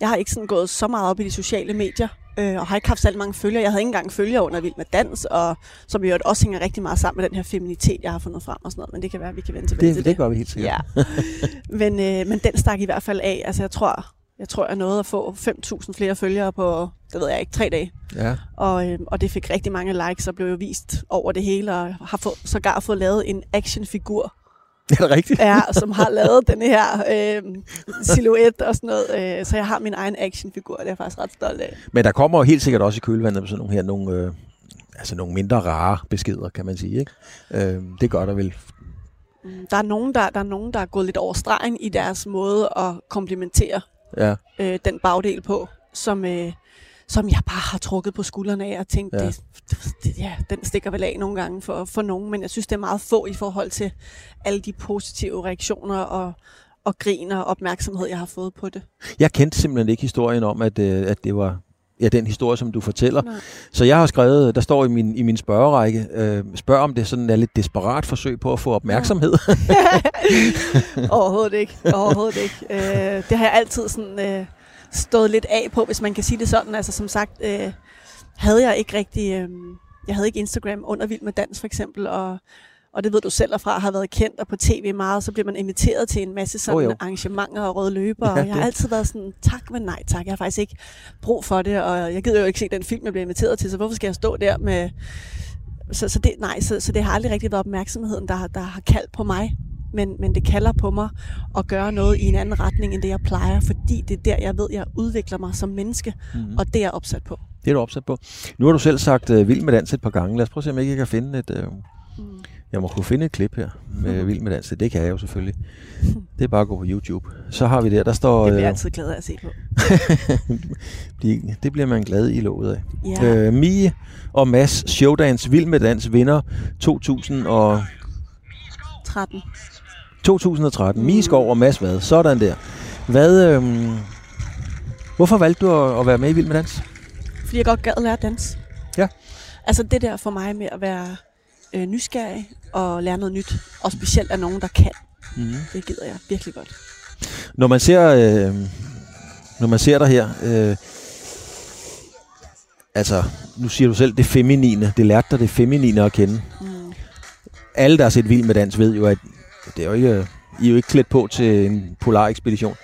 Speaker 4: Jeg har ikke sådan gået så meget op i de sociale medier, øh, og har ikke haft så mange følgere. Jeg havde ikke engang følgere under Vild med Dans, og som jo også hænger rigtig meget sammen med den her feminitet, jeg har fundet frem og sådan noget. Men det kan være, at vi kan vende tilbage
Speaker 2: Det,
Speaker 4: til
Speaker 2: det gør vi helt sikkert.
Speaker 4: Ja. men, øh, men den stak i hvert fald af. Altså, jeg tror, jeg tror, jeg nåede at få 5.000 flere følgere på, det ved jeg ikke, tre dage.
Speaker 2: ja.
Speaker 4: Og, øh, og det fik rigtig mange likes og blev jo vist over det hele, og har få, sågar fået lavet en actionfigur,
Speaker 2: Er det rigtigt?
Speaker 4: ja, som har lavet den her øh, silhuet og sådan noget. Øh, så jeg har min egen actionfigur, og det er jeg faktisk ret stolt af.
Speaker 2: Men der kommer jo helt sikkert også i kølvandet på sådan nogle her, nogle, øh, altså nogle mindre rare beskeder, kan man sige. Ikke? Øh, det gør der vel.
Speaker 4: Mm, Der er, nogen, der, der er nogen, der er gået lidt over stregen i deres måde at komplimentere
Speaker 2: Ja.
Speaker 4: øh, den bagdel på, som, øh, som jeg bare har trukket på skuldrene af og tænkt,
Speaker 2: Ja.
Speaker 4: det, det, ja, den stikker vel af nogle gange for, for nogen, men jeg synes, det er meget få i forhold til alle de positive reaktioner og, og grin og opmærksomhed, jeg har fået på det.
Speaker 2: Jeg kendte simpelthen ikke historien om, at, øh, at det var ja, den historie, som du fortæller.
Speaker 4: Nej.
Speaker 2: Så jeg har skrevet, der står i min, i min spørgerække, øh, spørg om det sådan er lidt desperat forsøg på at få opmærksomhed.
Speaker 4: Overhovedet ikke. Overhovedet ikke. Øh, det har jeg altid sådan, øh, stået lidt af på, hvis man kan sige det sådan. Altså som sagt, øh, havde jeg ikke rigtig... Øh, jeg havde ikke Instagram under Vild med Dans for eksempel, og, og det ved du selv fra, har været kendt og på tv meget, så bliver man inviteret til en masse sådan
Speaker 2: Oh, jo.
Speaker 4: arrangementer og røde løber,
Speaker 2: Ja,
Speaker 4: og jeg har altid været sådan, tak, men nej tak, jeg har faktisk ikke brug for det, og jeg gider jo ikke se den film, jeg bliver inviteret til, så hvorfor skal jeg stå der med... Så, så det, nej, så, så det har aldrig rigtig været opmærksomheden, der, der har kaldt på mig, men, men det kalder på mig at gøre noget i en anden retning, end det jeg plejer, fordi det er der, jeg ved, jeg udvikler mig som menneske,
Speaker 2: Mm.
Speaker 4: og det er jeg opsat på.
Speaker 2: Det er du opsat på. Nu har du selv sagt øh, vild med dans et par gange. Lad os prøve at se, om jeg ikke kan finde et, øh,
Speaker 4: Mm.
Speaker 2: Jeg må kunne finde et klip her med Vild med Dans. Det kan jeg jo selvfølgelig. Det er bare at gå på YouTube. Så har vi der, der står...
Speaker 4: Det bliver jeg
Speaker 2: øh,
Speaker 4: altid glad af at se på.
Speaker 2: de- det bliver man glad i låget af.
Speaker 4: Ja.
Speaker 2: Øh, Mie og Mads Showdance Vild med Dans vinder 2000 og
Speaker 4: 13.
Speaker 2: 2013. Mie Skov og Mads Vad. Sådan der. Hvad, øhm, hvorfor valgte du at, at være med i Vild med Dans?
Speaker 4: Fordi jeg godt gad at lære at danse.
Speaker 2: Ja.
Speaker 4: Altså det der for mig med at være øh, nysgerrig og lære noget nyt. Og specielt af nogen, der kan.
Speaker 2: Mm-hmm.
Speaker 4: Det gider jeg virkelig godt.
Speaker 2: Når man ser, øh, når man ser dig her, øh, altså, nu siger du selv det feminine, det lærte dig det feminine at kende.
Speaker 4: Mm.
Speaker 2: Alle, der har set Vild med Dans, ved jo, at det er jo ikke, I er jo ikke klædt på til en polar ekspedition.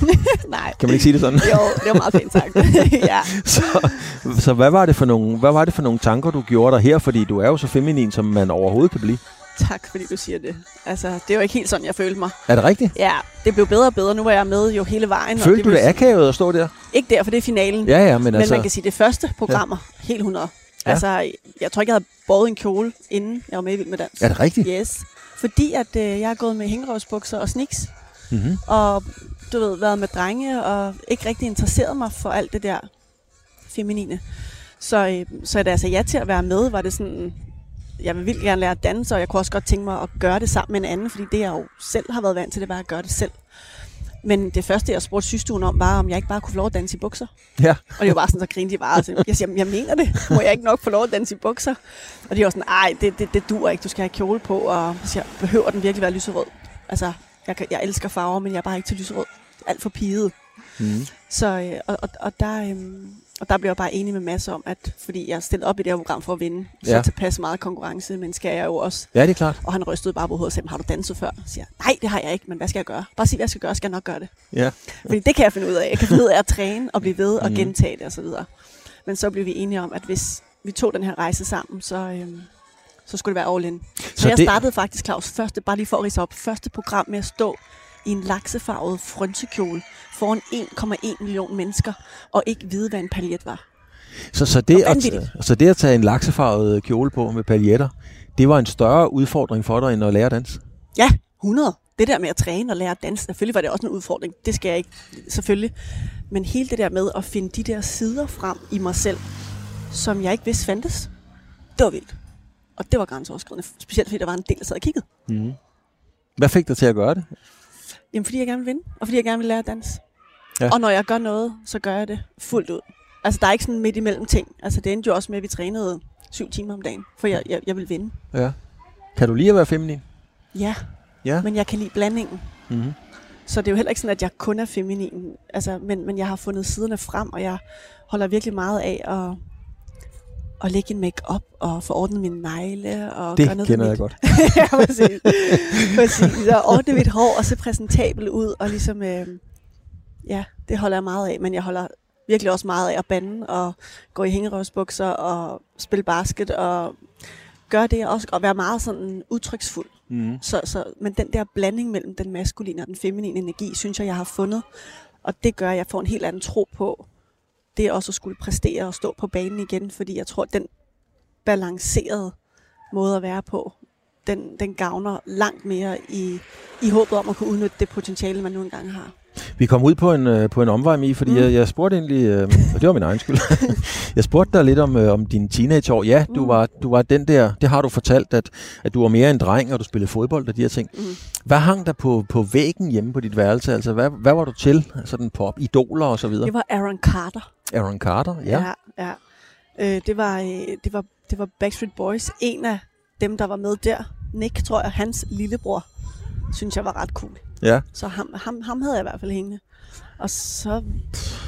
Speaker 4: Nej.
Speaker 2: Kan man ikke sige det sådan?
Speaker 4: Jo, det var meget pænt sagt. ja.
Speaker 2: så, så hvad var det for nogle, hvad var det for nogle tanker, du gjorde dig her? Fordi du er jo så feminin, som man overhovedet kan blive.
Speaker 4: Tak, fordi du siger det. Altså, det jo ikke helt sådan, jeg følte mig.
Speaker 2: Er det rigtigt?
Speaker 4: Ja, det blev bedre og bedre. Nu var jeg med jo hele vejen. og
Speaker 2: Følte du det akavet at stå der?
Speaker 4: Ikke der, for det er finalen.
Speaker 2: Ja, ja, men,
Speaker 4: Men
Speaker 2: altså...
Speaker 4: man kan sige, det første programmer, ja. helt 100.
Speaker 2: Ja.
Speaker 4: Ja. Altså, jeg tror ikke, jeg havde båret en kjole, inden jeg var med i Vild med Dans.
Speaker 2: Er det rigtigt?
Speaker 4: Yes. Fordi at øh, jeg har gået med hængerøvsbukser og sneaks,
Speaker 2: Mm-hmm.
Speaker 4: og du ved, været med drenge, og ikke rigtig interesseret mig for alt det der feminine. Så, øh, så da jeg sagde ja til at være med, var det sådan, jeg vil vildt gerne lære at danse, og jeg kunne også godt tænke mig at gøre det sammen med en anden, fordi det jeg jo selv har været vant til, det var at gøre det selv. Men det første, jeg spurgte systuen om, var, om jeg ikke bare kunne få lov at danse i bukser.
Speaker 2: Ja.
Speaker 4: Og det var bare sådan, så grinede de bare. Så jeg siger, jeg mener det. Må jeg ikke nok få lov at danse i bukser? Og de var sådan, ej, det, det, det dur ikke. Du skal have kjole på. Og så siger jeg, behøver den virkelig være lyserød? Altså, jeg, jeg elsker farver, men jeg er bare ikke til lyserød. Alt for piget.
Speaker 2: Mm-hmm.
Speaker 4: Så, øh, og, og, og, der, øhm, og der blev jeg bare enig med Mads om, at fordi jeg stillede op i det her program for at vinde, så
Speaker 2: Ja.
Speaker 4: tilpas meget konkurrence, men skal jeg jo også.
Speaker 2: Ja, det er klart.
Speaker 4: Og han rystede bare på hovedet og sagde, har du danset før? Så siger jeg, nej, det har jeg ikke, men hvad skal jeg gøre? Bare sig, hvad jeg skal gøre, skal jeg nok gøre det.
Speaker 2: Ja.
Speaker 4: Fordi det kan jeg finde ud af. Jeg kan finde ud af at træne og blive ved og
Speaker 2: Mhm.
Speaker 4: gentage det osv. Men så blev vi enige om, at hvis vi tog den her rejse sammen, så, øhm, så skulle det være all in. Så,
Speaker 2: Så
Speaker 4: så jeg
Speaker 2: det-
Speaker 4: startede faktisk, Claus, første, bare lige for at rise op, første program med at stå i en laksefarvet frynsekjole foran 1,1 million mennesker, og ikke vide, hvad en paljet var.
Speaker 2: Så, så, det at, så det at tage en laksefarvet kjole på med paljetter, det var en større udfordring for dig, end at lære at danse?
Speaker 4: Ja, 100. Det der med at træne og lære at danse, selvfølgelig var det også en udfordring. Det skal jeg ikke, selvfølgelig. Men hele det der med at finde de der sider frem i mig selv, som jeg ikke vidste fandtes, det var vildt. Og det var grænseoverskridende, specielt fordi der var en del, der sad og kiggede.
Speaker 2: Mm. Hvad fik dig til at gøre det?
Speaker 4: Jamen, fordi jeg gerne vil vinde, og fordi jeg gerne vil lære at danse.
Speaker 2: Ja.
Speaker 4: Og når jeg gør noget, så gør jeg det fuldt ud. Altså, der er ikke sådan midt imellem ting. Altså, det endte jo også med, at vi trænede syv timer om dagen, for jeg, jeg, jeg vil vinde.
Speaker 2: Ja. Kan du lide at være feminin?
Speaker 4: Ja,
Speaker 2: Ja.
Speaker 4: men jeg kan lide blandingen.
Speaker 2: Mm-hmm.
Speaker 4: Så det er jo heller ikke sådan, at jeg kun er feminin. Altså, men, men jeg har fundet siderne frem, og jeg holder virkelig meget af at, at lægge en make-up og få ordnet mine negle. Og gøre
Speaker 2: Det
Speaker 4: noget
Speaker 2: kender jeg
Speaker 4: mit,
Speaker 2: godt.
Speaker 4: ja, præcis. præcis. Og ordne mit hår og se præsentabel ud. Og ligesom, øh, ja, det holder jeg meget af. Men jeg holder virkelig også meget af at bande og gå i hængerøvsbukser og spille basket og gøre det også og være meget sådan udtryksfuld.
Speaker 2: Mm.
Speaker 4: Så, så, men den der blanding mellem den maskuline og den feminine energi, synes jeg, jeg har fundet. Og det gør, at jeg får en helt anden tro på det også at skulle præstere og stå på banen igen. Fordi jeg tror, den balancerede måde at være på, den, den gavner langt mere i, i håbet om at kunne udnytte det potentiale, man nu engang har.
Speaker 2: Vi kom ud på en, øh, på en omvej med, fordi mm. Jeg, jeg spurgte egentlig, øh, og det var min egen skyld, jeg spurgte dig lidt om, øh, om dine teenageår. Ja, du,
Speaker 4: Mm.
Speaker 2: var, du var den der, det har du fortalt, at, at du var mere en dreng, og du spillede fodbold og de her ting.
Speaker 4: Mm.
Speaker 2: Hvad hang der på, på væggen hjemme på dit værelse? Altså, hvad, hvad var du til? Sådan pop, idoler og så videre?
Speaker 4: Det var Aaron Carter.
Speaker 2: Aaron Carter, ja.
Speaker 4: ja. ja. Øh, det, var, øh, det, var, det var Backstreet Boys. En af dem, der var med der, Nick, tror jeg, hans lillebror, synes jeg var ret cool.
Speaker 2: ja.
Speaker 4: Så ham, ham, ham havde jeg i hvert fald hængende. Og så... Pff,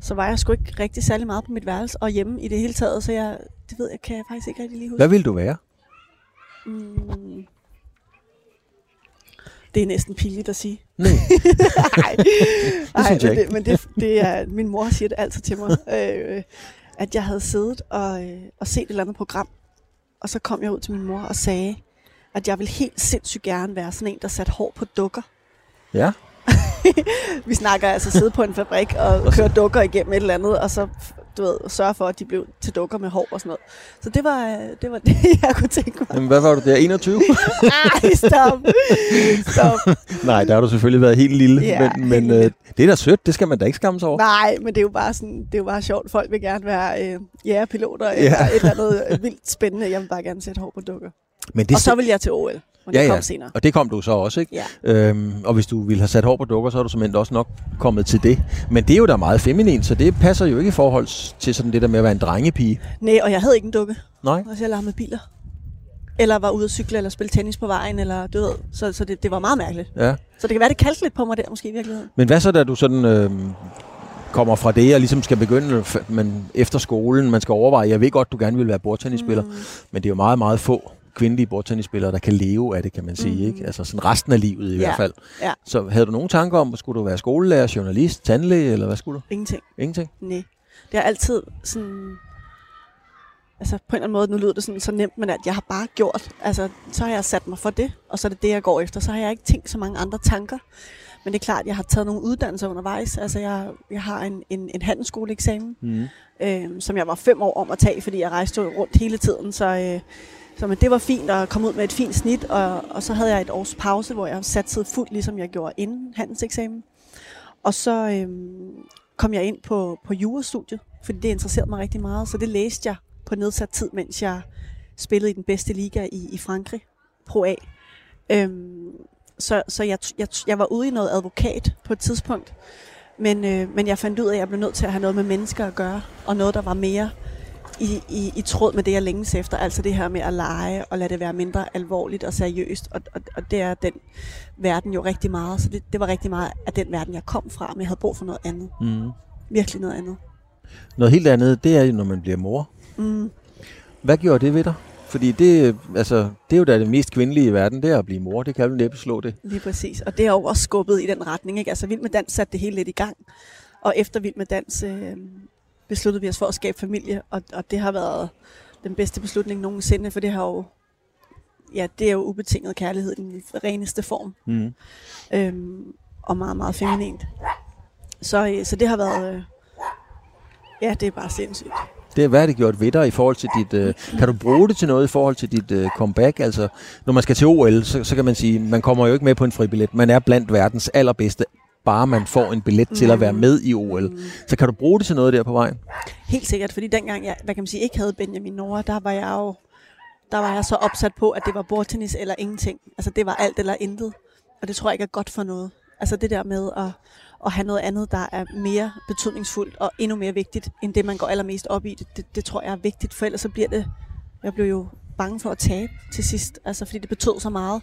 Speaker 4: så var jeg sgu ikke rigtig særlig meget på mit værelse og hjemme i det hele taget, så jeg, det ved jeg, kan jeg faktisk ikke rigtig lige huske.
Speaker 2: Hvad ville du være?
Speaker 4: Mm. Det er næsten pinligt at sige.
Speaker 2: Nej.
Speaker 4: Nej, men, det, men det, det er, min mor siger det altid til mig, øh, at jeg havde siddet og, øh, og set et eller andet program, og så kom jeg ud til min mor og sagde, at jeg vil helt sindssygt gerne være sådan en, der satte hår på dukker.
Speaker 2: Ja.
Speaker 4: Vi snakker altså sidde på en fabrik og køre dukker igennem et eller andet, og så du ved, sørge for, at de blev til dukker med hår og sådan noget. Så det var, øh, det, var det, jeg kunne tænke mig.
Speaker 2: Jamen, hvad var du der? 21?
Speaker 4: Ej, stop. stop.
Speaker 2: Nej, der har du selvfølgelig været helt lille.
Speaker 4: Ja,
Speaker 2: men men øh, det er da sødt, det skal man da ikke skamme sig over.
Speaker 4: Nej, men det er jo bare sådan, det er jo bare sjovt. Folk vil gerne være øh, jægerpiloter
Speaker 2: Ja.
Speaker 4: eller et eller andet vildt spændende. Jeg vil bare gerne sætte hår på dukker.
Speaker 2: Men
Speaker 4: Og så vil jeg til OL, og det
Speaker 2: Ja, ja.
Speaker 4: kom senere.
Speaker 2: Og det kom du så også, ikke?
Speaker 4: Ja.
Speaker 2: Øhm, og hvis du ville have sat hår på dukker, så er du simpelthen også nok kommet til det. Men det er jo da meget feminin, så det passer jo ikke i forhold til sådan det der med at være en drengepige.
Speaker 4: Nej, og jeg havde ikke en dukke.
Speaker 2: Nej.
Speaker 4: Altså, jeg larmede biler. Eller var ude at cykle, eller spille tennis på vejen, eller du ved. Så, så det, det var meget mærkeligt.
Speaker 2: Ja.
Speaker 4: Så det kan være, det kaldte lidt på mig der, måske i virkeligheden.
Speaker 2: Men hvad så, da du sådan øhm, kommer fra det, og ligesom skal begynde, men efter skolen, man skal overveje, jeg ved godt, du gerne vil være bordtennisspiller, mm. men det er jo meget, meget få kvindelige bordtennisspillere, der kan leve af det, kan man sige.
Speaker 4: Mm.
Speaker 2: Ikke? Altså sådan resten af livet i
Speaker 4: Ja,
Speaker 2: hvert fald.
Speaker 4: ja.
Speaker 2: Så havde du nogle tanker om, skulle du være skolelærer, journalist, tandlæge, eller hvad skulle du?
Speaker 4: Ingenting.
Speaker 2: Ingenting?
Speaker 4: Nej. Det er altid sådan... Altså på en eller anden måde, nu lyder det sådan så nemt, men at jeg har bare gjort, altså så har jeg sat mig for det, og så er det det, jeg går efter. Så har jeg ikke tænkt så mange andre tanker. Men det er klart, at jeg har taget nogle uddannelser undervejs. Altså jeg, jeg har en, en, en handelsskoleeksamen,
Speaker 2: Mm.
Speaker 4: øh, som jeg var fem år om at tage, fordi jeg rejste rundt hele tiden. Så, øh, så men det var fint at komme ud med et fint snit, og, og så havde jeg et års pause, hvor jeg satte fuldt, ligesom jeg gjorde inden handelseksamen. Og så øhm, kom jeg ind på, på jurastudiet, fordi det interesserede mig rigtig meget. Så det læste jeg på nedsat tid, mens jeg spillede i den bedste liga i, i Frankrig, Pro A. Øhm, så så jeg, jeg, jeg var ude i noget advokat på et tidspunkt, men, øh, men jeg fandt ud af, at jeg blev nødt til at have noget med mennesker at gøre, og noget, der var mere i, i, i tråd med det, jeg længes efter. Altså det her med at lege og lade det være mindre alvorligt og seriøst. Og, og, og det er den verden jo rigtig meget. Så det, det var rigtig meget af den verden, jeg kom fra, men jeg havde brug for noget andet.
Speaker 2: Mm.
Speaker 4: Virkelig noget andet.
Speaker 2: Noget helt andet, det er jo, når man bliver mor.
Speaker 4: Mm.
Speaker 2: Hvad gjorde det ved dig? Fordi det, altså, det er jo da det mest kvindelige i verden, det er at blive mor. Det kan du næppe slå det.
Speaker 4: Lige præcis. Og det har jo også skubbet i den retning. Ikke? Altså Vild med Dans satte det hele lidt i gang. Og efter Vild med Dans øh, besluttede vi os for at skabe familie. Og, og det har været den bedste beslutning nogensinde, for det har jo ja, det er jo ubetinget kærlighed i den reneste form.
Speaker 2: Mm.
Speaker 4: Øhm, og meget, meget feminint. Så, øh, så det har været... Øh, ja, det er bare sindssygt.
Speaker 2: Det, hvad har det gjort ved dig i forhold til dit... Øh, kan du bruge det til noget i forhold til dit øh, comeback? Altså, når man skal til OL, så, så kan man sige, man kommer jo ikke med på en fribillet. Man er blandt verdens allerbedste, bare man får en billet til at være med i OL. Så kan du bruge det til noget der på vejen?
Speaker 4: Helt sikkert, fordi dengang jeg, hvad kan man sige, ikke havde Benjamin Nora, der var jeg jo der var jeg så opsat på, at det var bordtennis eller ingenting. Altså det var alt eller intet. Og det tror jeg ikke er godt for noget. Altså det der med at, at have noget andet, der er mere betydningsfuldt og endnu mere vigtigt, end det man går allermest op i. Det, det, det tror jeg er vigtigt, for ellers så bliver det... Jeg blev jo bange for at tabe til sidst, altså fordi det betød så meget.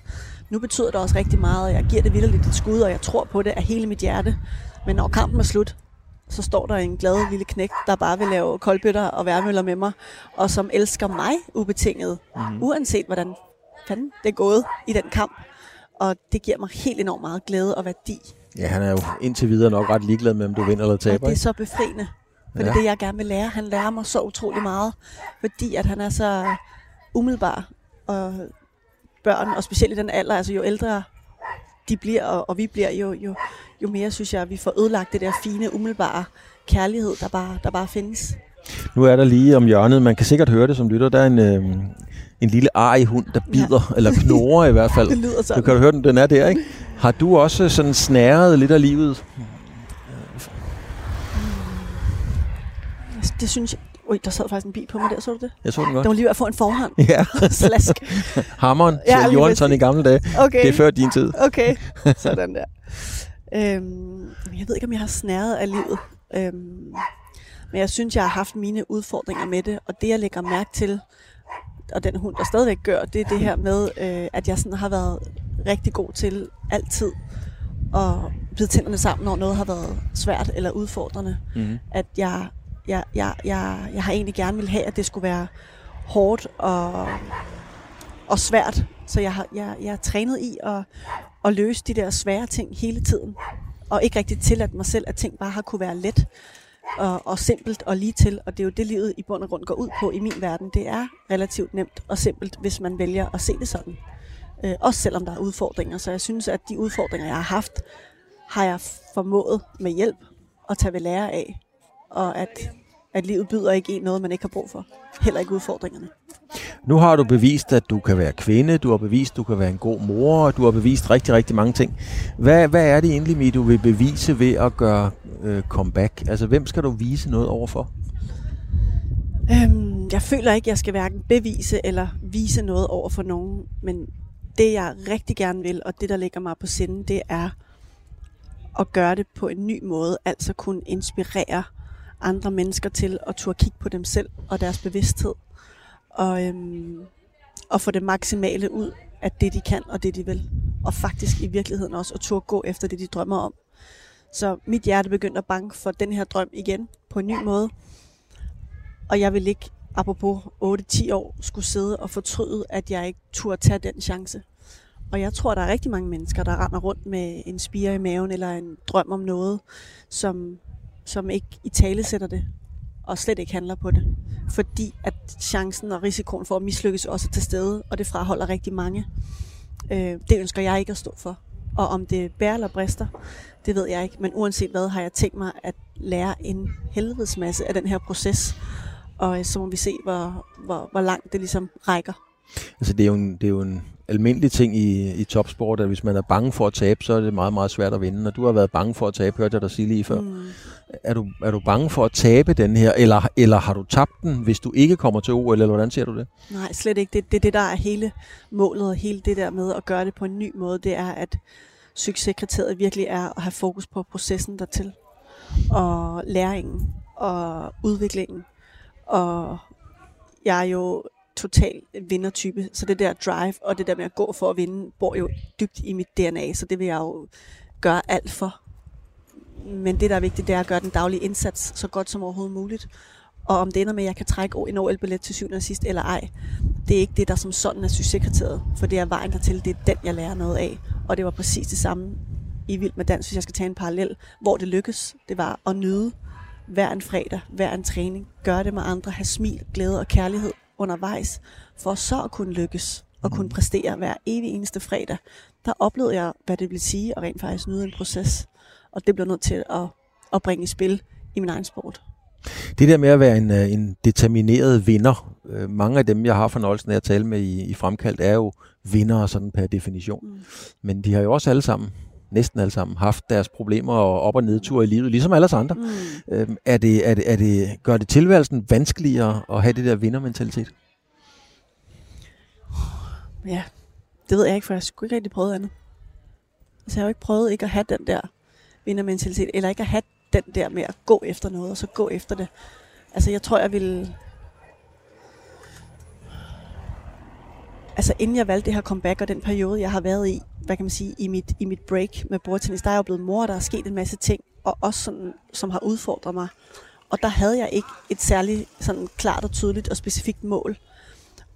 Speaker 4: Nu betyder det også rigtig meget, og jeg giver det vildt et skud, og jeg tror på det af hele mit hjerte. Men når kampen er slut, så står der en glad lille knæk, der bare vil lave koldbøtter og værmøller med mig, og som elsker mig ubetinget, mm. uanset hvordan fanden det er gået i den kamp. Og det giver mig helt enormt meget glæde og værdi.
Speaker 2: Ja, han er jo indtil videre nok ret ligeglad med, om du vinder eller
Speaker 4: Og
Speaker 2: taber.
Speaker 4: det er så befriende. For ja. det er det, jeg gerne vil lære. Han lærer mig så utrolig meget, fordi at han er så umiddelbar. Og børn, og specielt i den alder, altså jo ældre de bliver, og, og vi bliver, jo, jo, jo mere synes jeg, at vi får ødelagt det der fine, umiddelbare kærlighed, der bare, der bare findes.
Speaker 2: Nu er der lige om hjørnet, man kan sikkert høre det som lytter, der er en, øh, en lille arg hund, der bider, ja. eller knurrer i hvert fald.
Speaker 4: Det lyder
Speaker 2: Du
Speaker 4: sådan.
Speaker 2: kan du høre den, den er der, ikke? Har du også sådan snæret lidt af livet?
Speaker 4: Det synes jeg... Ui, der sad faktisk en bil på mig der, så du det?
Speaker 2: Jeg så den godt.
Speaker 4: var lige ved at få en forhånd.
Speaker 2: Ja,
Speaker 4: Slask.
Speaker 2: hammeren
Speaker 4: Ja,
Speaker 2: til Johansson i gamle dage.
Speaker 4: Okay.
Speaker 2: Det er før din tid.
Speaker 4: Okay, sådan der. Øhm, jeg ved ikke, om jeg har snæret af livet. Øhm, men jeg synes, jeg har haft mine udfordringer med det. Og det, jeg lægger mærke til, og den hund, der stadigvæk gør, det er det her med, øh, at jeg sådan har været rigtig god til altid at bide tænderne sammen, når noget har været svært eller udfordrende.
Speaker 2: Mm.
Speaker 4: At jeg, jeg, jeg, jeg, jeg har egentlig gerne vil have, at det skulle være hårdt og, og svært. Så jeg har, jeg, jeg har trænet i at, at løse de der svære ting hele tiden. Og ikke rigtig tilladt mig selv, at ting bare har kunne være let og, og simpelt og lige til. Og det er jo det, livet i bund og grund går ud på i min verden. Det er relativt nemt og simpelt, hvis man vælger at se det sådan. Øh, også selvom der er udfordringer. Så jeg synes, at de udfordringer, jeg har haft, har jeg formået med hjælp at tage ved lære af. Og at, at livet byder ikke en noget, man ikke har brug for. Heller ikke udfordringerne.
Speaker 2: Nu har du bevist, at du kan være kvinde, du har bevist, at du kan være en god mor, og du har bevist rigtig, rigtig mange ting. Hvad, hvad er det egentlig, Mi, du vil bevise ved at gøre øh, comeback? Altså, hvem skal du vise noget overfor?
Speaker 4: Øhm, jeg føler ikke, jeg skal hverken bevise eller vise noget over for nogen, men det jeg rigtig gerne vil, og det der ligger mig på sinden, det er at gøre det på en ny måde, altså kunne inspirere andre mennesker til at turde kigge på dem selv og deres bevidsthed, og, øhm, og få det maksimale ud af det, de kan og det, de vil. Og faktisk i virkeligheden også at turde gå efter det, de drømmer om. Så mit hjerte begyndte at banke for den her drøm igen på en ny måde. Og jeg vil ikke, apropos 8-10 år, skulle sidde og fortryde, at jeg ikke turde tage den chance. Og jeg tror, der er rigtig mange mennesker, der render rundt med en spire i maven eller en drøm om noget, som, som ikke i tale sætter det og slet ikke handler på det. Fordi at chancen og risikoen for at mislykkes også er til stede, og det fraholder rigtig mange. Øh, det ønsker jeg ikke at stå for. Og om det bærer eller brister, det ved jeg ikke. Men uanset hvad, har jeg tænkt mig at lære en helvedes masse af den her proces. Og øh, så må vi se, hvor, hvor, hvor langt det ligesom rækker.
Speaker 2: Altså det er jo en, det er jo en almindelig ting i, i topsport, at hvis man er bange for at tabe, så er det meget, meget svært at vinde. Og du har været bange for at tabe, hørte jeg dig sige lige før. Mm. Er, du, er du bange for at tabe den her, eller, eller har du tabt den, hvis du ikke kommer til OL, eller hvordan ser du det?
Speaker 4: Nej, slet ikke. Det, det det, der er hele målet, og hele det der med at gøre det på en ny måde, det er, at succeskriteriet virkelig er at have fokus på processen dertil, og læringen, og udviklingen. Og jeg er jo total vindertype, så det der drive og det der med at gå for at vinde, bor jo dybt i mit DNA, så det vil jeg jo gøre alt for. Men det, der er vigtigt, det er at gøre den daglige indsats så godt som overhovedet muligt. Og om det ender med, at jeg kan trække en OL-billet til syvende og sidst eller ej, det er ikke det, der som sådan er succeskriteriet, for det er vejen dertil, det er den, jeg lærer noget af. Og det var præcis det samme i Vild med Dans, hvis jeg skal tage en parallel, hvor det lykkes. Det var at nyde hver en fredag, hver en træning, gøre det med andre, have smil, glæde og kærlighed undervejs, for så at kunne lykkes og kunne præstere hver evig eneste fredag. Der oplevede jeg, hvad det vil sige at rent faktisk nyde en proces. Og det blev nødt til at, at bringe i spil i min egen sport.
Speaker 2: Det der med at være en, øh, en determineret vinder, øh, mange af dem, jeg har fornøjelsen af at tale med i, i fremkaldt, er jo vindere sådan per definition. Mm. Men de har jo også alle sammen, næsten alle sammen, haft deres problemer og op- og nedture i livet, ligesom alle os andre. Mm. Øhm, er det, er det, er det, gør det tilværelsen vanskeligere at have det der vindermentalitet?
Speaker 4: Ja, det ved jeg ikke, for jeg har sgu ikke rigtig prøvet andet. Altså jeg har jo ikke prøvet ikke at have den der vindermentalitet, eller ikke at have den der med at gå efter noget, og så gå efter det. Altså jeg tror, jeg ville... Altså inden jeg valgte det her comeback, og den periode, jeg har været i, hvad kan man sige, i mit, i mit break med bordtennis, der er jeg jo blevet mor, der er sket en masse ting, og også sådan, som har udfordret mig. Og der havde jeg ikke et særligt sådan klart og tydeligt og specifikt mål.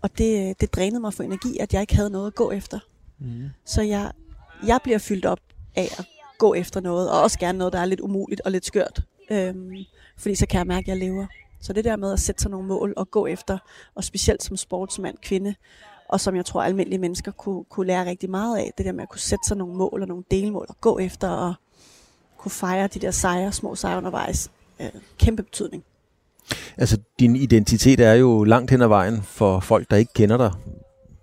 Speaker 4: Og det, det drænede mig for energi, at jeg ikke havde noget at gå efter. Mm. Så jeg, jeg bliver fyldt op af at gå efter noget, og også gerne noget, der er lidt umuligt og lidt skørt. Øhm, fordi så kan jeg mærke, at jeg lever. Så det der med at sætte sig nogle mål og gå efter, og specielt som sportsmand, kvinde, og som jeg tror almindelige mennesker kunne, kunne lære rigtig meget af, det der med at kunne sætte sig nogle mål og nogle delmål og gå efter og kunne fejre de der sejre, små sejre undervejs. Øh, kæmpe betydning.
Speaker 2: Altså, din identitet er jo langt hen ad vejen for folk, der ikke kender dig.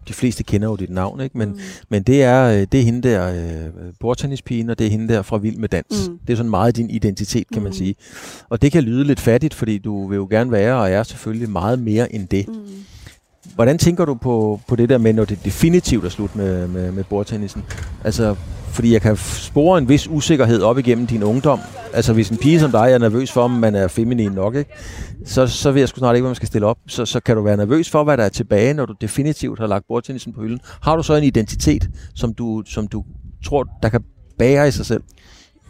Speaker 2: De fleste kender jo dit navn, ikke? Men, mm. men det, er, øh, det er hende der, øh, bordtennispigen, og det er hende der fra Vild med Dans. Mm. Det er sådan meget din identitet, kan mm. man sige. Og det kan lyde lidt fattigt, fordi du vil jo gerne være, og er selvfølgelig meget mere end det. Mm. Hvordan tænker du på, på det der med, når det definitivt er slut med, med, med bordtennisen? Altså, fordi jeg kan spore en vis usikkerhed op igennem din ungdom. Altså, hvis en pige som dig er nervøs for, om man er feminin nok, ikke? Så, så ved jeg sgu snart ikke, hvad man skal stille op. Så, så kan du være nervøs for, hvad der er tilbage, når du definitivt har lagt bordtennisen på hylden. Har du så en identitet, som du, som du tror, der kan bære i sig selv?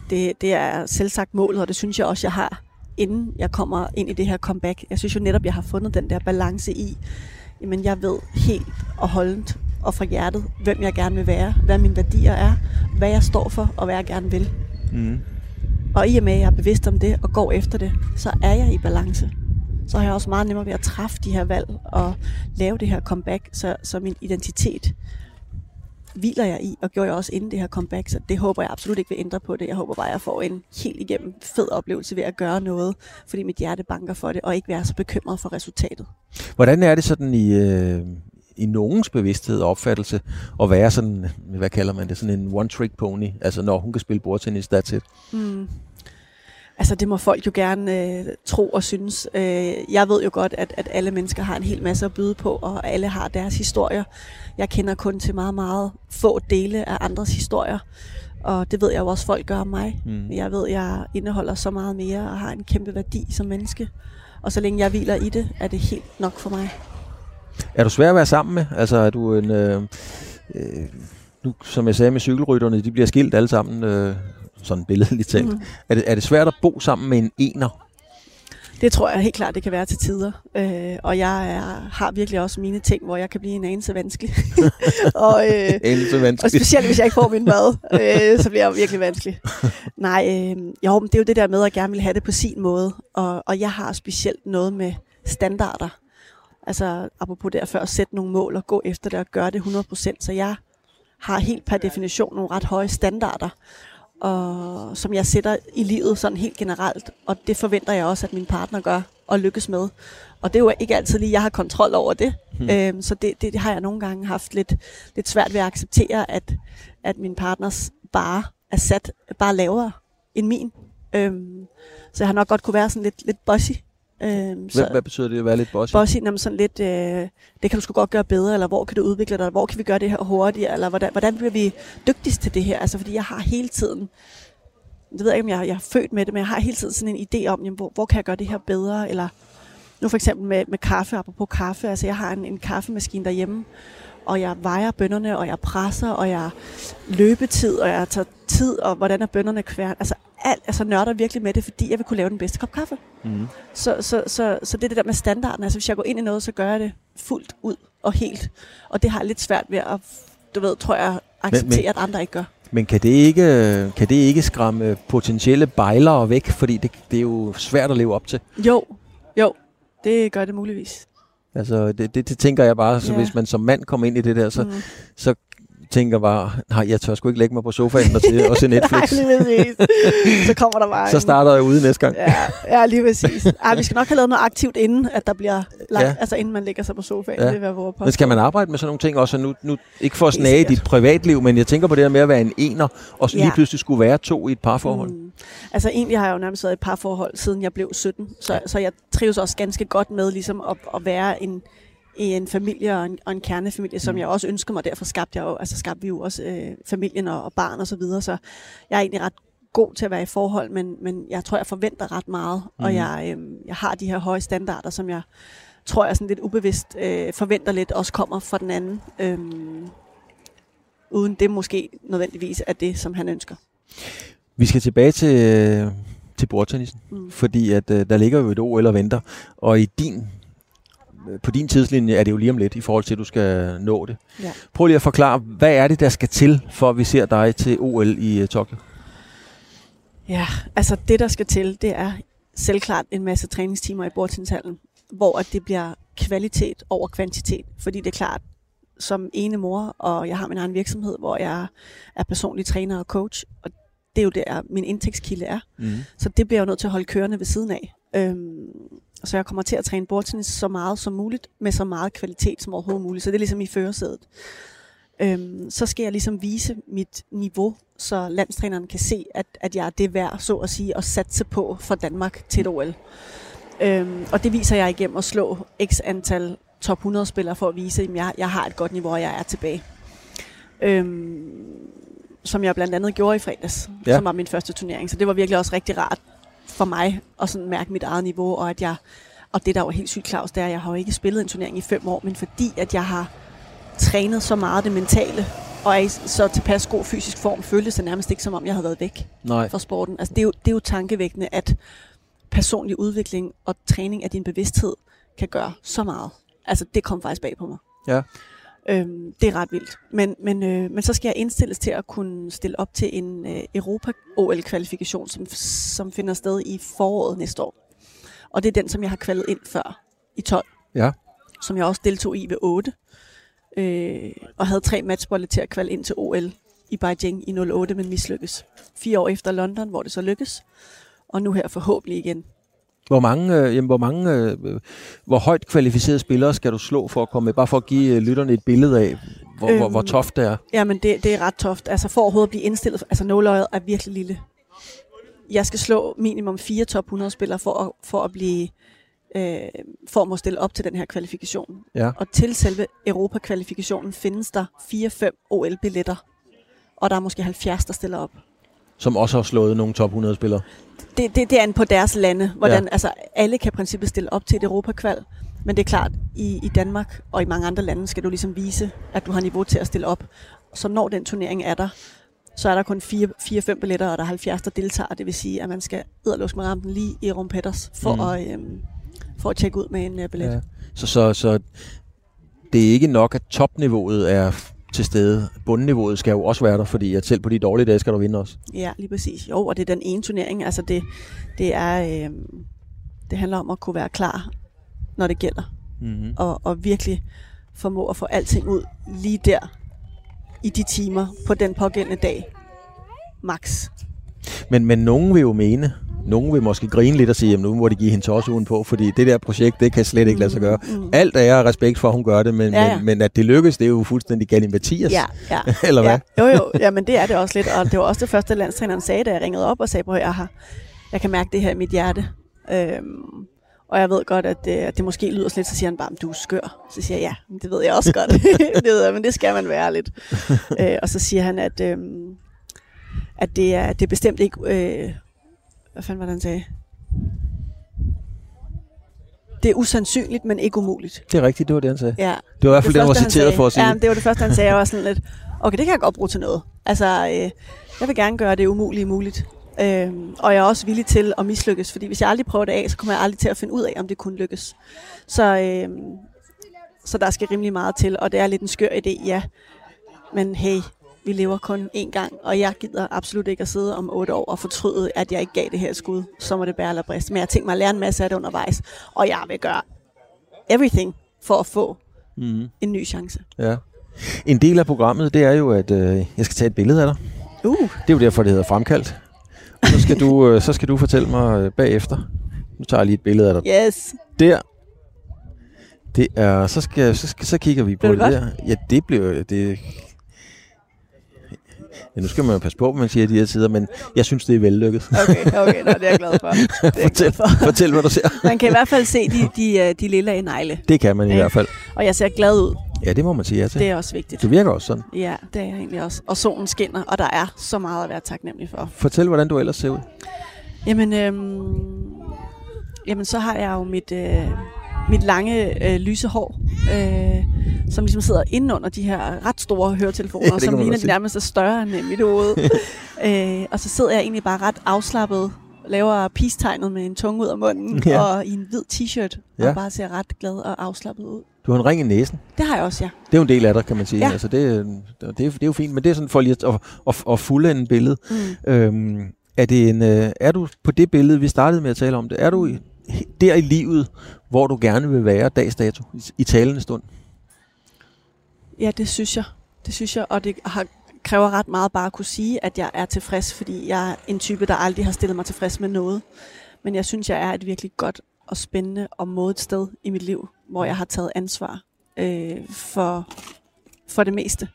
Speaker 4: Det, det er selvsagt målet, og det synes jeg også, jeg har, inden jeg kommer ind i det her comeback. Jeg synes jo netop, jeg har fundet den der balance i, jamen jeg ved helt og holdent og fra hjertet, hvem jeg gerne vil være, hvad mine værdier er, hvad jeg står for og hvad jeg gerne vil. Mm. Og i og med, at jeg er bevidst om det og går efter det, så er jeg i balance. Så har jeg også meget nemmere ved at træffe de her valg og lave det her comeback, så, så min identitet hviler jeg i, og gjorde jeg også inden det her comeback, så det håber jeg absolut ikke vil ændre på det. Jeg håber bare, at jeg får en helt igennem fed oplevelse ved at gøre noget, fordi mit hjerte banker for det, og ikke være så bekymret for resultatet.
Speaker 2: Hvordan er det sådan i, øh, i nogens bevidsthed og opfattelse at være sådan, hvad kalder man det, sådan en one-trick pony? Altså når hun kan spille bordtennis, that's it.
Speaker 4: Mm. Altså det må folk jo gerne øh, tro og synes. Øh, jeg ved jo godt, at, at alle mennesker har en hel masse at byde på, og alle har deres historier. Jeg kender kun til meget, meget få dele af andres historier. Og det ved jeg jo også, folk gør om mig. Mm. Jeg ved, jeg indeholder så meget mere og har en kæmpe værdi som menneske. Og så længe jeg hviler i det, er det helt nok for mig.
Speaker 2: Er du svær at være sammen med? Altså er du en... Øh, øh, nu, som jeg sagde med cykelrytterne, de bliver skilt alle sammen, øh, sådan billedligt talt. Mm. Er, det, er det svært at bo sammen med en ener?
Speaker 4: Det tror jeg helt klart, det kan være til tider. Øh, og jeg er, har virkelig også mine ting, hvor jeg kan blive en anelse vanskelig. og, øh,
Speaker 2: anelse vanskelig.
Speaker 4: og specielt hvis jeg ikke får min mad, øh, så bliver jeg virkelig vanskelig. Nej, øh, jo, men det er jo det der med at gerne vil have det på sin måde. Og, og jeg har specielt noget med standarder. Altså, apropos der før, at sætte nogle mål og gå efter det og gøre det 100%. Så jeg har helt per definition nogle ret høje standarder og som jeg sætter i livet sådan helt generelt. Og det forventer jeg også, at min partner gør og lykkes med. Og det er jo ikke altid lige, jeg har kontrol over det. Hmm. Øhm, så det, det, det har jeg nogle gange haft lidt, lidt svært ved at acceptere, at, at min partners bare er sat bare lavere end min. Øhm, så jeg har nok godt kunne være sådan lidt, lidt bossy
Speaker 2: Øhm, hvad, hvad betyder det at være lidt bossy?
Speaker 4: Bossy, jamen sådan lidt, øh, det kan du sgu godt gøre bedre, eller hvor kan du udvikle dig, hvor kan vi gøre det her hurtigere, eller hvordan, hvordan bliver vi dygtigst til det her? Altså fordi jeg har hele tiden, det ved jeg ikke, om jeg, jeg er født med det, men jeg har hele tiden sådan en idé om, jamen, hvor, hvor kan jeg gøre det her bedre, eller nu for eksempel med, med kaffe, apropos kaffe, altså jeg har en, en kaffemaskine derhjemme, og jeg vejer bønderne, og jeg presser, og jeg løbetid, og jeg tager tid, og hvordan er bønderne kværn. Altså alt, altså nørder virkelig med det, fordi jeg vil kunne lave den bedste kop kaffe. Mm. Så, så, så, så det er det der med standarden. Altså hvis jeg går ind i noget, så gør jeg det fuldt ud og helt. Og det har jeg lidt svært ved at, du ved, tror jeg, acceptere, men, men, at andre ikke gør.
Speaker 2: Men kan det ikke, kan det ikke skræmme potentielle bejlere væk? Fordi det, det er jo svært at leve op til.
Speaker 4: Jo, jo, det gør det muligvis.
Speaker 2: Altså, det, det, det tænker jeg bare, så ja. hvis man som mand kommer ind i det der, så, mm. så tænker bare, nej, jeg tør sgu ikke lægge mig på sofaen og se, og se Netflix.
Speaker 4: nej, lige præcis. Så kommer der bare
Speaker 2: Så starter jeg ude næste gang.
Speaker 4: ja, ja, lige præcis. Ej, vi skal nok have lavet noget aktivt, inden at der bliver lagt, ja. altså inden man lægger sig på sofaen. Ja. Det vil vores
Speaker 2: Men skal man arbejde med sådan nogle ting også? Nu, nu, ikke for at snage dit privatliv, men jeg tænker på det der med at være en ener, og så lige ja. pludselig skulle være to i et parforhold. Mm.
Speaker 4: Altså egentlig har jeg jo nærmest været i et parforhold, siden jeg blev 17. Så, så jeg trives også ganske godt med ligesom at, at være en i en familie og en, og en kernefamilie, som mm. jeg også ønsker mig. Derfor skabte, jeg jo, altså skabte vi jo også øh, familien og, og barn og så videre. Så jeg er egentlig ret god til at være i forhold, men, men jeg tror, jeg forventer ret meget. Mm. Og jeg, øh, jeg har de her høje standarder, som jeg tror, jeg sådan lidt ubevidst øh, forventer lidt, også kommer fra den anden. Øh, uden det måske nødvendigvis er det, som han ønsker.
Speaker 2: Vi skal tilbage til, til bordtennisen, mm. fordi at, øh, der ligger jo et OL og venter, og i din på din tidslinje er det jo lige om lidt i forhold til, at du skal nå det. Ja. Prøv lige at forklare, hvad er det, der skal til, for at vi ser dig til OL i uh, Tokyo?
Speaker 4: Ja, altså det, der skal til, det er selvklart en masse træningstimer i bordtennishallen, hvor at det bliver kvalitet over kvantitet. Fordi det er klart, som ene mor, og jeg har min egen virksomhed, hvor jeg er personlig træner og coach, og det er jo der, min indtægtskilde er. Mm. Så det bliver jeg jo nødt til at holde kørende ved siden af. Øhm, så jeg kommer til at træne bordtennis så meget som muligt, med så meget kvalitet som overhovedet muligt. Så det er ligesom i førersædet. Øhm, så skal jeg ligesom vise mit niveau, så landstræneren kan se, at, at jeg er det værd, så at sige, at satse på for Danmark til et OL. Øhm, og det viser jeg igennem at slå x antal top 100 spillere for at vise, at jeg, jeg har et godt niveau, og jeg er tilbage. Øhm, som jeg blandt andet gjorde i fredags, ja. som var min første turnering. Så det var virkelig også rigtig rart for mig at sådan mærke mit eget niveau, og at jeg, og det der var helt sygt, Claus, det er, at jeg har jo ikke spillet en turnering i fem år, men fordi at jeg har trænet så meget det mentale, og er i så tilpas god fysisk form, føltes det nærmest ikke, som om jeg havde været væk Nej. fra sporten. Altså, det, er jo, det er jo tankevækkende, at personlig udvikling og træning af din bevidsthed kan gøre så meget. Altså, det kom faktisk bag på mig.
Speaker 2: Ja.
Speaker 4: Øhm, det er ret vildt. Men, men, øh, men så skal jeg indstilles til at kunne stille op til en øh, Europa-OL-kvalifikation, som, som finder sted i foråret næste år. Og det er den, som jeg har kvalet ind før i 12.
Speaker 2: Ja.
Speaker 4: Som jeg også deltog i ved 8. øh, og havde tre matchbolde til at kvalde ind til OL i Beijing i 08, men mislykkes. Fire år efter London, hvor det så lykkes, og nu her forhåbentlig igen.
Speaker 2: Hvor mange, øh, jamen, hvor mange, øh, hvor højt kvalificerede spillere skal du slå for at komme med? Bare for at give øh, lytterne et billede af, hvor, øhm, hvor, hvor
Speaker 4: Øhm,
Speaker 2: toft det er.
Speaker 4: Jamen, det, det er ret toft. Altså, for overhovedet at blive indstillet, altså nåløjet er virkelig lille. Jeg skal slå minimum fire top 100 spillere for at, for at blive øh, for at stille op til den her kvalifikation.
Speaker 2: Ja.
Speaker 4: Og til selve Europa-kvalifikationen findes der 4-5 OL-billetter. Og der er måske 70, der stiller op.
Speaker 2: Som også har slået nogle top 100 spillere.
Speaker 4: Det, det, det er an på deres lande, hvordan ja. altså, alle kan i princippet stille op til et Europakval. Men det er klart, i, i Danmark og i mange andre lande skal du ligesom vise, at du har niveau til at stille op. Så når den turnering er der, så er der kun 4-5 billetter, og der er 70, der deltager. Det vil sige, at man skal edderlusk med rampen lige i rumpetters for,
Speaker 2: Mm.
Speaker 4: at, øhm, for at tjekke ud med en uh, billet. Ja.
Speaker 2: Så, så, så det er ikke nok, at topniveauet er til stede. Bundniveauet skal jo også være der, fordi at selv på de dårlige dage skal du vinde også.
Speaker 4: ja, lige præcis. Jo, og det er den ene turnering. Altså det, det er... Øhm, det handler om at kunne være klar, når det gælder.
Speaker 2: Mm-hmm.
Speaker 4: og, og virkelig formå at få alting ud lige der i de timer på den pågældende dag. Max.
Speaker 2: Men, men nogen vil jo mene, nogen vil måske grine lidt og sige, at nu må de give hende tossugen på, fordi det der projekt, det kan slet ikke lade sig gøre.
Speaker 4: Mm.
Speaker 2: Alt er jeg respekt for, at hun gør det, men,
Speaker 4: Ja,
Speaker 2: ja. Men, men at det lykkes, det er jo fuldstændig Gani Mathias.
Speaker 4: Ja, ja.
Speaker 2: Eller hvad?
Speaker 4: Ja. Jo, jo. Ja, men det er det også lidt. Og det var også det første, landstræneren sagde, da jeg ringede op og sagde, at jeg, har, jeg kan mærke det her i mit hjerte. Øhm, og jeg ved godt, at det, at det måske lyder lidt, så siger han bare, du er skør. Så siger jeg, ja, men det ved jeg også godt. det ved jeg, men det skal man være lidt. øh, og så siger han, at, øhm, at det, er, det er bestemt ikke... Øh, hvad fanden var det, han sagde? Det er usandsynligt, men ikke umuligt.
Speaker 2: Det er rigtigt, det var det, han sagde.
Speaker 4: Ja.
Speaker 2: Det var i hvert fald det, han var citeret
Speaker 4: sagde.
Speaker 2: for at sige.
Speaker 4: Ja, det var det første, han sagde. Jeg var sådan lidt, okay, det kan jeg godt bruge til noget. Altså, øh, jeg vil gerne gøre det umulige muligt. Øhm, og jeg er også villig til at mislykkes, fordi hvis jeg aldrig prøver det af, så kommer jeg aldrig til at finde ud af, om det kunne lykkes. Så, øhm, så der skal rimelig meget til, og det er lidt en skør idé, ja. Men hey, vi lever kun én gang, og jeg gider absolut ikke at sidde om otte år og fortryde, at jeg ikke gav det her skud. Så må det bære eller briste. Men jeg har tænkt mig at lære en masse af det undervejs, og jeg vil gøre everything for at få
Speaker 2: Mm-hmm.
Speaker 4: en ny chance.
Speaker 2: Ja. En del af programmet, det er jo, at øh, jeg skal tage et billede af dig.
Speaker 4: Uh,
Speaker 2: Det er jo derfor, det hedder fremkaldt. Og så skal du, øh, så skal du fortælle mig øh, bagefter. Nu tager jeg lige et billede af dig.
Speaker 4: yes.
Speaker 2: Der. Det er, så, skal, så, skal, så kigger vi på det,
Speaker 4: det
Speaker 2: der. Ja, det blev det. Ja, nu skal man jo passe på, hvad man siger i de her tider, men jeg synes, det er vellykket.
Speaker 4: Okay, okay, nå, det er jeg glad for. Det er glad
Speaker 2: Fortæl,
Speaker 4: for.
Speaker 2: fortæl, hvad du ser.
Speaker 4: Man kan i hvert fald se de, de, øh, de lille negle,
Speaker 2: Det kan man i
Speaker 4: Ja.
Speaker 2: hvert fald.
Speaker 4: og jeg ser glad ud.
Speaker 2: Ja, det må man sige ja til.
Speaker 4: Det er også vigtigt.
Speaker 2: Du virker også sådan.
Speaker 4: Ja, det er jeg egentlig også. Og solen skinner, og der er så meget at være taknemmelig for.
Speaker 2: Fortæl, hvordan du ellers ser ud.
Speaker 4: Jamen, øhm, jamen så har jeg jo mit, øh, mit lange øh, lyse hår, øh, som ligesom sidder inde under de her ret store høretelefoner,
Speaker 2: Ja,
Speaker 4: som ligner de nærmest er større end mit hoved. øh, og så sidder jeg egentlig bare ret afslappet, laver peace-tegnet med en tunge ud af munden,
Speaker 2: Ja.
Speaker 4: og i en hvid t-shirt,
Speaker 2: Ja.
Speaker 4: og bare ser ret glad og afslappet ud.
Speaker 2: Du har en ring i næsen.
Speaker 4: Det har jeg også, ja.
Speaker 2: Det er jo en del af dig, kan man sige.
Speaker 4: Ja.
Speaker 2: Altså, det, er- det, er, det er jo fint, men det er sådan for lige at, at, at, at fuldende billedet.
Speaker 4: Mm.
Speaker 2: Øhm, er, det en, øh, er du på det billede, vi startede med at tale om det, er du i, der i livet, hvor du gerne vil være dags dato, i, talende stund?
Speaker 4: Ja, det synes jeg. Det synes jeg, og det har, kræver ret meget bare at kunne sige, at jeg er tilfreds, fordi jeg er en type, der aldrig har stillet mig tilfreds med noget. Men jeg synes, jeg er et virkelig godt og spændende og modigt sted i mit liv, hvor jeg har taget ansvar øh, for, for det meste.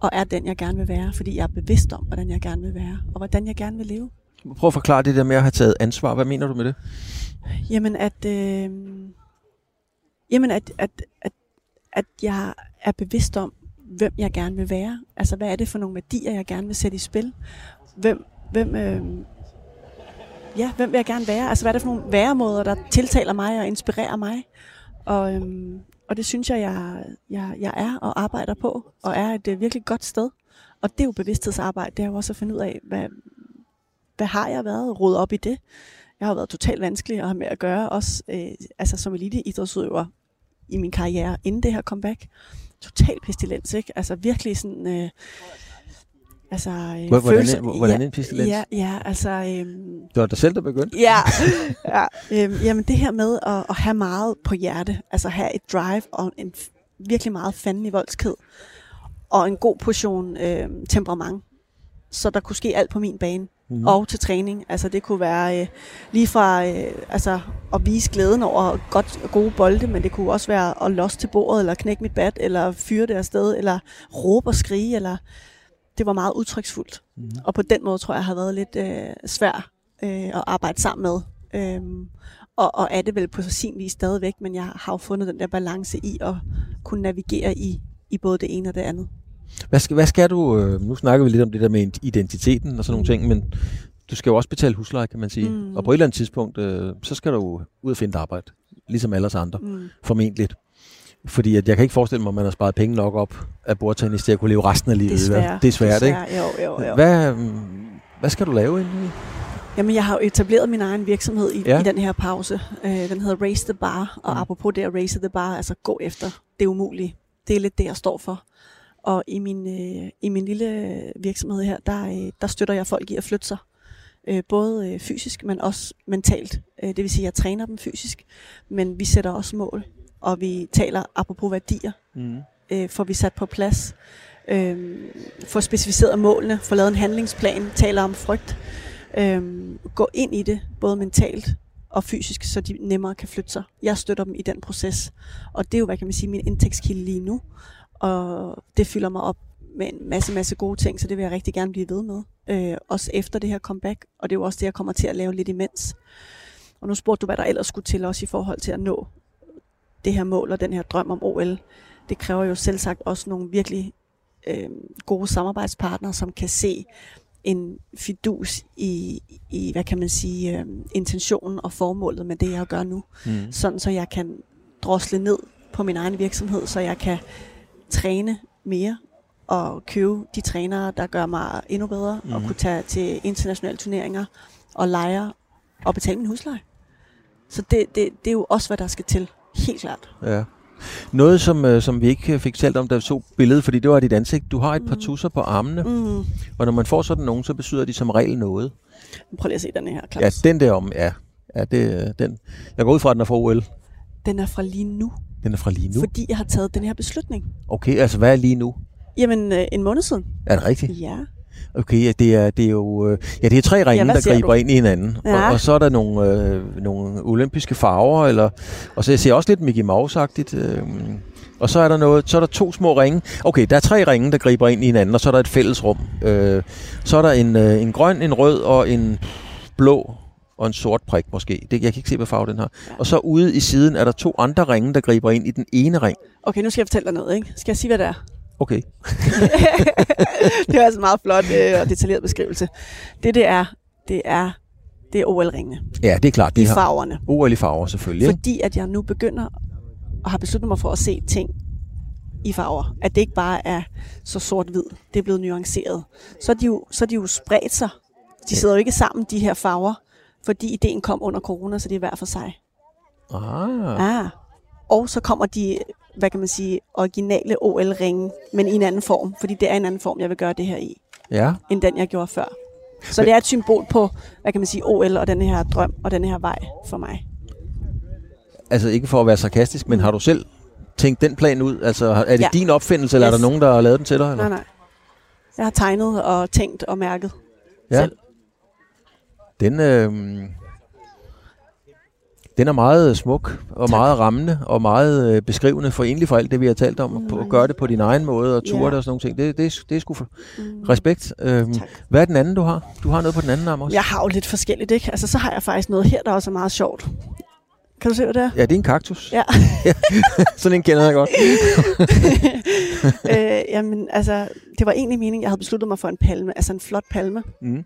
Speaker 4: Og er den, jeg gerne vil være, fordi jeg er bevidst om, hvordan jeg gerne vil være, og hvordan jeg gerne vil leve.
Speaker 2: Prøv at forklare det der med at have taget ansvar. Hvad mener du med det?
Speaker 4: Jamen, at, øh, jamen at, at, at, at jeg er bevidst om, hvem jeg gerne vil være. Altså, hvad er det for nogle værdier, jeg gerne vil sætte i spil? Hvem, hvem, øh, ja, hvem vil jeg gerne være? Altså, hvad er det for nogle væremåder, der tiltaler mig og inspirerer mig? Og, øhm, og det synes jeg, jeg, jeg, jeg er og arbejder på, og er et øh, virkelig godt sted. Og det er jo bevidsthedsarbejde, det er jo også at finde ud af, hvad, hvad har jeg været? Rode op i det. Jeg har været totalt vanskelig at have med at gøre, også øh, altså som eliteidrætsudøver i min karriere inden det her comeback. Total pestilens, ikke? Altså virkelig sådan... Øh, altså, øh,
Speaker 2: Hvor- hvordan en- hvordan
Speaker 4: ja,
Speaker 2: en pestilens?
Speaker 4: Ja, ja, altså... Øh,
Speaker 2: Det var dig selv, der begyndte.
Speaker 4: Ja, ja. Øhm, jamen det her med at, at have meget på hjerte, altså have et drive og en, virkelig meget fanden i voldsked, og en god portion øh, temperament, så der kunne ske alt på min bane. Mm. Og til træning. Altså det kunne være øh, lige fra øh, altså, at vise glæden over godt, gode bolde, men det kunne også være at losse til bordet, eller knække mit bat, eller fyre det afsted, eller råbe og skrige, eller det var meget udtryksfuldt. Mm. Og på den måde tror jeg, har været lidt øh, svær øh, at arbejde sammen med. Øhm, og, og er det vel på sin vis stadigvæk, men jeg har jo fundet den der balance i at kunne navigere i, i både det ene og det andet.
Speaker 2: Hvad skal, hvad skal du, øh, nu snakker vi lidt om det der med identiteten og sådan nogle ting, men du skal jo også betale husleje, kan man sige. Mm.
Speaker 4: Mm.
Speaker 2: Og på et eller andet tidspunkt, øh, så skal du ud og finde et arbejde, ligesom alle os andre, mm.
Speaker 4: Mm.
Speaker 2: formentlig. Fordi at jeg kan ikke forestille mig, at man har sparet penge nok op af bordtennis til at kunne leve resten af livet.
Speaker 4: Desværre.
Speaker 2: Det er svært, ikke?
Speaker 4: Jo, jo, jo.
Speaker 2: Hvad, øh, hvad skal du lave egentlig?
Speaker 4: Jamen, jeg har jo etableret min egen virksomhed i,
Speaker 2: Ja.
Speaker 4: i den her pause. Øh, den hedder Raise the Bar, og
Speaker 2: Mm.
Speaker 4: mm. apropos det at raise the bar, altså gå efter det umulige. Det er lidt det, jeg står for. Og i min, øh, i min lille virksomhed her, der, øh, der støtter jeg folk i at flytte sig. Øh, både øh, fysisk, men også mentalt. Øh, det vil sige, at jeg træner dem fysisk, men vi sætter også mål. Og vi taler apropos værdier,
Speaker 2: Mm.
Speaker 4: øh, får vi sat på plads, øh, får specificeret målene, får lavet en handlingsplan, taler om frygt, øh, gå ind i det, både mentalt og fysisk, så de nemmere kan flytte sig. Jeg støtter dem i den proces, og det er jo, hvad kan man sige, min indtægtskilde lige nu, og det fylder mig op med en masse, masse gode ting, så det vil jeg rigtig gerne blive ved med, øh, også efter det her comeback, og det er jo også det, jeg kommer til at lave lidt imens. Og nu spurgte du, hvad der ellers skulle til også i forhold til at nå det her mål og den her drøm om OL. Det kræver jo selv sagt også nogle virkelig øh, gode samarbejdspartnere, som kan se en fidus i, i hvad kan man sige, øh, intentionen og formålet med det, jeg gør nu.
Speaker 2: Mm.
Speaker 4: Sådan så jeg kan drosle ned på min egen virksomhed, så jeg kan træne mere og købe de trænere, der gør mig endnu bedre, mm. og
Speaker 2: Mhm.
Speaker 4: kunne tage til internationale turneringer og lejre og betale min husleje. Så det, det, det er jo også, hvad der skal til. Helt klart.
Speaker 2: Ja. Noget, som, øh, som vi ikke fik talt om, da vi så billedet, fordi det var dit ansigt. Du har et par
Speaker 4: Mm.
Speaker 2: tusser på armene,
Speaker 4: Mm.
Speaker 2: og når man får sådan nogen, så betyder de som regel noget.
Speaker 4: Prøv lige at se den her, Claus.
Speaker 2: Ja, den der om, ja. ja det, øh, den. Jeg går ud fra, at den er fra OL.
Speaker 4: Den er fra lige nu,
Speaker 2: Den er fra lige nu.
Speaker 4: fordi jeg har taget den her beslutning.
Speaker 2: Okay, altså hvad er lige nu?
Speaker 4: Jamen, øh, en måned siden.
Speaker 2: Er det rigtigt?
Speaker 4: Ja.
Speaker 2: Okay, ja, det er, det er jo øh, ja, det er tre ringe,
Speaker 4: hvad
Speaker 2: der griber
Speaker 4: du?
Speaker 2: ind i hinanden.
Speaker 4: Ja.
Speaker 2: Og, og, så er der nogle, øh, nogle olympiske farver, eller, og så jeg ser også lidt Mickey Mouse-agtigt. Øh, og så er der noget, så er der to små ringe. Okay, der er tre ringe, der griber ind i hinanden, og så er der et fælles rum. Øh, så er der en, øh, en grøn, en rød og en blå og en sort prik måske. Det, jeg kan ikke se, hvad farve den har.
Speaker 4: Ja.
Speaker 2: Og så ude i siden er der to andre ringe, der griber ind i den ene ring.
Speaker 4: Okay, nu skal jeg fortælle dig noget, ikke? Skal jeg sige, hvad det er?
Speaker 2: Okay.
Speaker 4: det er altså en meget flot øh, og detaljeret beskrivelse. Det, det er, det er, det er OL-ringene
Speaker 2: Ja, det er klart.
Speaker 4: i
Speaker 2: Det har
Speaker 4: farverne.
Speaker 2: OL i farver selvfølgelig.
Speaker 4: Fordi at jeg nu begynder og har besluttet mig for at se ting i farver. At det ikke bare er så sort-hvid. Det er blevet nuanceret. Så er de jo, så er de jo spredt sig. De sidder jo ikke sammen, de her farver, fordi ideen kom under corona, så det er hver for sig.
Speaker 2: Ah.
Speaker 4: Ah. Og så kommer de, hvad kan man sige, originale OL-ringe, men i en anden form. Fordi det er en anden form, jeg vil gøre det her i,
Speaker 2: Ja.
Speaker 4: end den, jeg gjorde før. Så det er et symbol på, hvad kan man sige, OL og den her drøm og den her vej for mig.
Speaker 2: Altså ikke for at være sarkastisk, men har du selv tænkt den plan ud? Altså er det
Speaker 4: Ja.
Speaker 2: din opfindelse, eller er
Speaker 4: Yes.
Speaker 2: der nogen, der har lavet den til dig? Eller?
Speaker 4: Nej, nej. Jeg har tegnet og tænkt og mærket
Speaker 2: Ja.
Speaker 4: selv.
Speaker 2: Den, øh, den er meget smuk, og
Speaker 4: Tak.
Speaker 2: meget rammende, og meget øh, beskrivende for egentlig for alt det, vi har talt om. På, at gøre det på din egen måde, og ture
Speaker 4: Ja.
Speaker 2: det og sådan nogle ting. Det, det, det er sgu for
Speaker 4: Mm.
Speaker 2: respekt. Øhm,
Speaker 4: Tak.
Speaker 2: hvad er den anden, du har? Du har noget på den anden arm også?
Speaker 4: Jeg har jo lidt forskelligt, ikke? Altså, så har jeg faktisk noget her, der også er meget sjovt. Kan du se, hvad det er?
Speaker 2: Ja, det er en kaktus.
Speaker 4: Ja.
Speaker 2: sådan en kender jeg godt.
Speaker 4: øh, jamen, altså, det var egentlig meningen, jeg havde besluttet mig for en palme, altså en flot palme.
Speaker 2: Mm.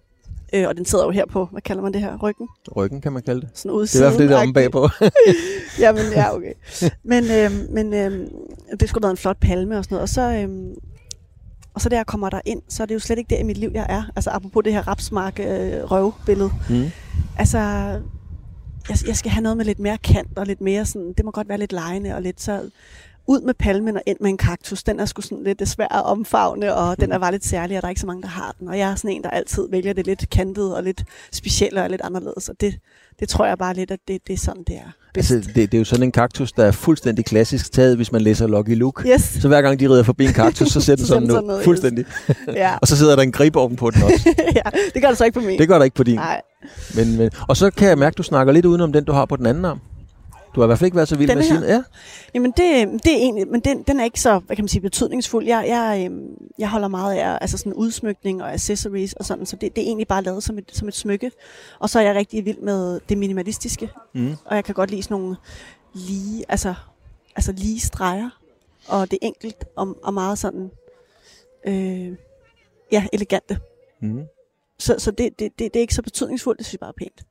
Speaker 4: Øh, og den sidder jo her på, hvad kalder man det her, ryggen?
Speaker 2: Ryggen, kan man kalde det.
Speaker 4: Sådan ude
Speaker 2: Det er i hvert fald det, der er omme bagpå.
Speaker 4: Jamen, ja, okay. Men, øh, men øh, det skulle være en flot palme og sådan noget. Og så, øh, og så da jeg kommer der ind, så er det jo slet ikke der i mit liv, jeg er. Altså apropos det her rapsmark øh, røvbillede.
Speaker 2: mm.
Speaker 4: Altså, jeg, jeg skal have noget med lidt mere kant og lidt mere sådan, det må godt være lidt lejende og lidt så ud med palmen og ind med en kaktus. Den er sgu sådan lidt svær at omfavne, og den er bare lidt særlig, og der er ikke så mange, der har den. Og jeg er sådan en, der altid vælger det lidt kantet og lidt specielt og lidt anderledes. Og det, det tror jeg bare lidt, at det, det er sådan, det er. Bedst.
Speaker 2: Altså, det, det er jo sådan en kaktus, der er fuldstændig klassisk taget, hvis man læser Lucky Luke.
Speaker 4: Yes.
Speaker 2: Så hver gang de rider forbi en kaktus, så ser den sådan
Speaker 4: sådan yes.
Speaker 2: Fuldstændig.
Speaker 4: Ja.
Speaker 2: Og så sidder der en grib oven på den også.
Speaker 4: ja, det gør det så ikke på min.
Speaker 2: Det gør der ikke på din.
Speaker 4: Nej.
Speaker 2: Men, men, og så kan jeg mærke, at du snakker lidt udenom den, du har på den anden arm. Du har i hvert fald ikke været så vild
Speaker 4: Denne
Speaker 2: med sin. Ja.
Speaker 4: Jamen det, det er egentlig, men den, den er ikke så, hvad kan man sige, betydningsfuld. Jeg, jeg, øhm, jeg holder meget af altså sådan udsmykning og accessories og sådan, så det, det er egentlig bare lavet som et, som et smykke. Og så er jeg rigtig vild med det minimalistiske,
Speaker 2: Mm.
Speaker 4: og jeg kan godt lide sådan nogle lige, altså, altså lige streger, og det er enkelt og, og meget sådan, øh, ja, elegante.
Speaker 2: Mm.
Speaker 4: Så, så det, det, det, det er ikke så betydningsfuldt, det synes jeg bare er pænt.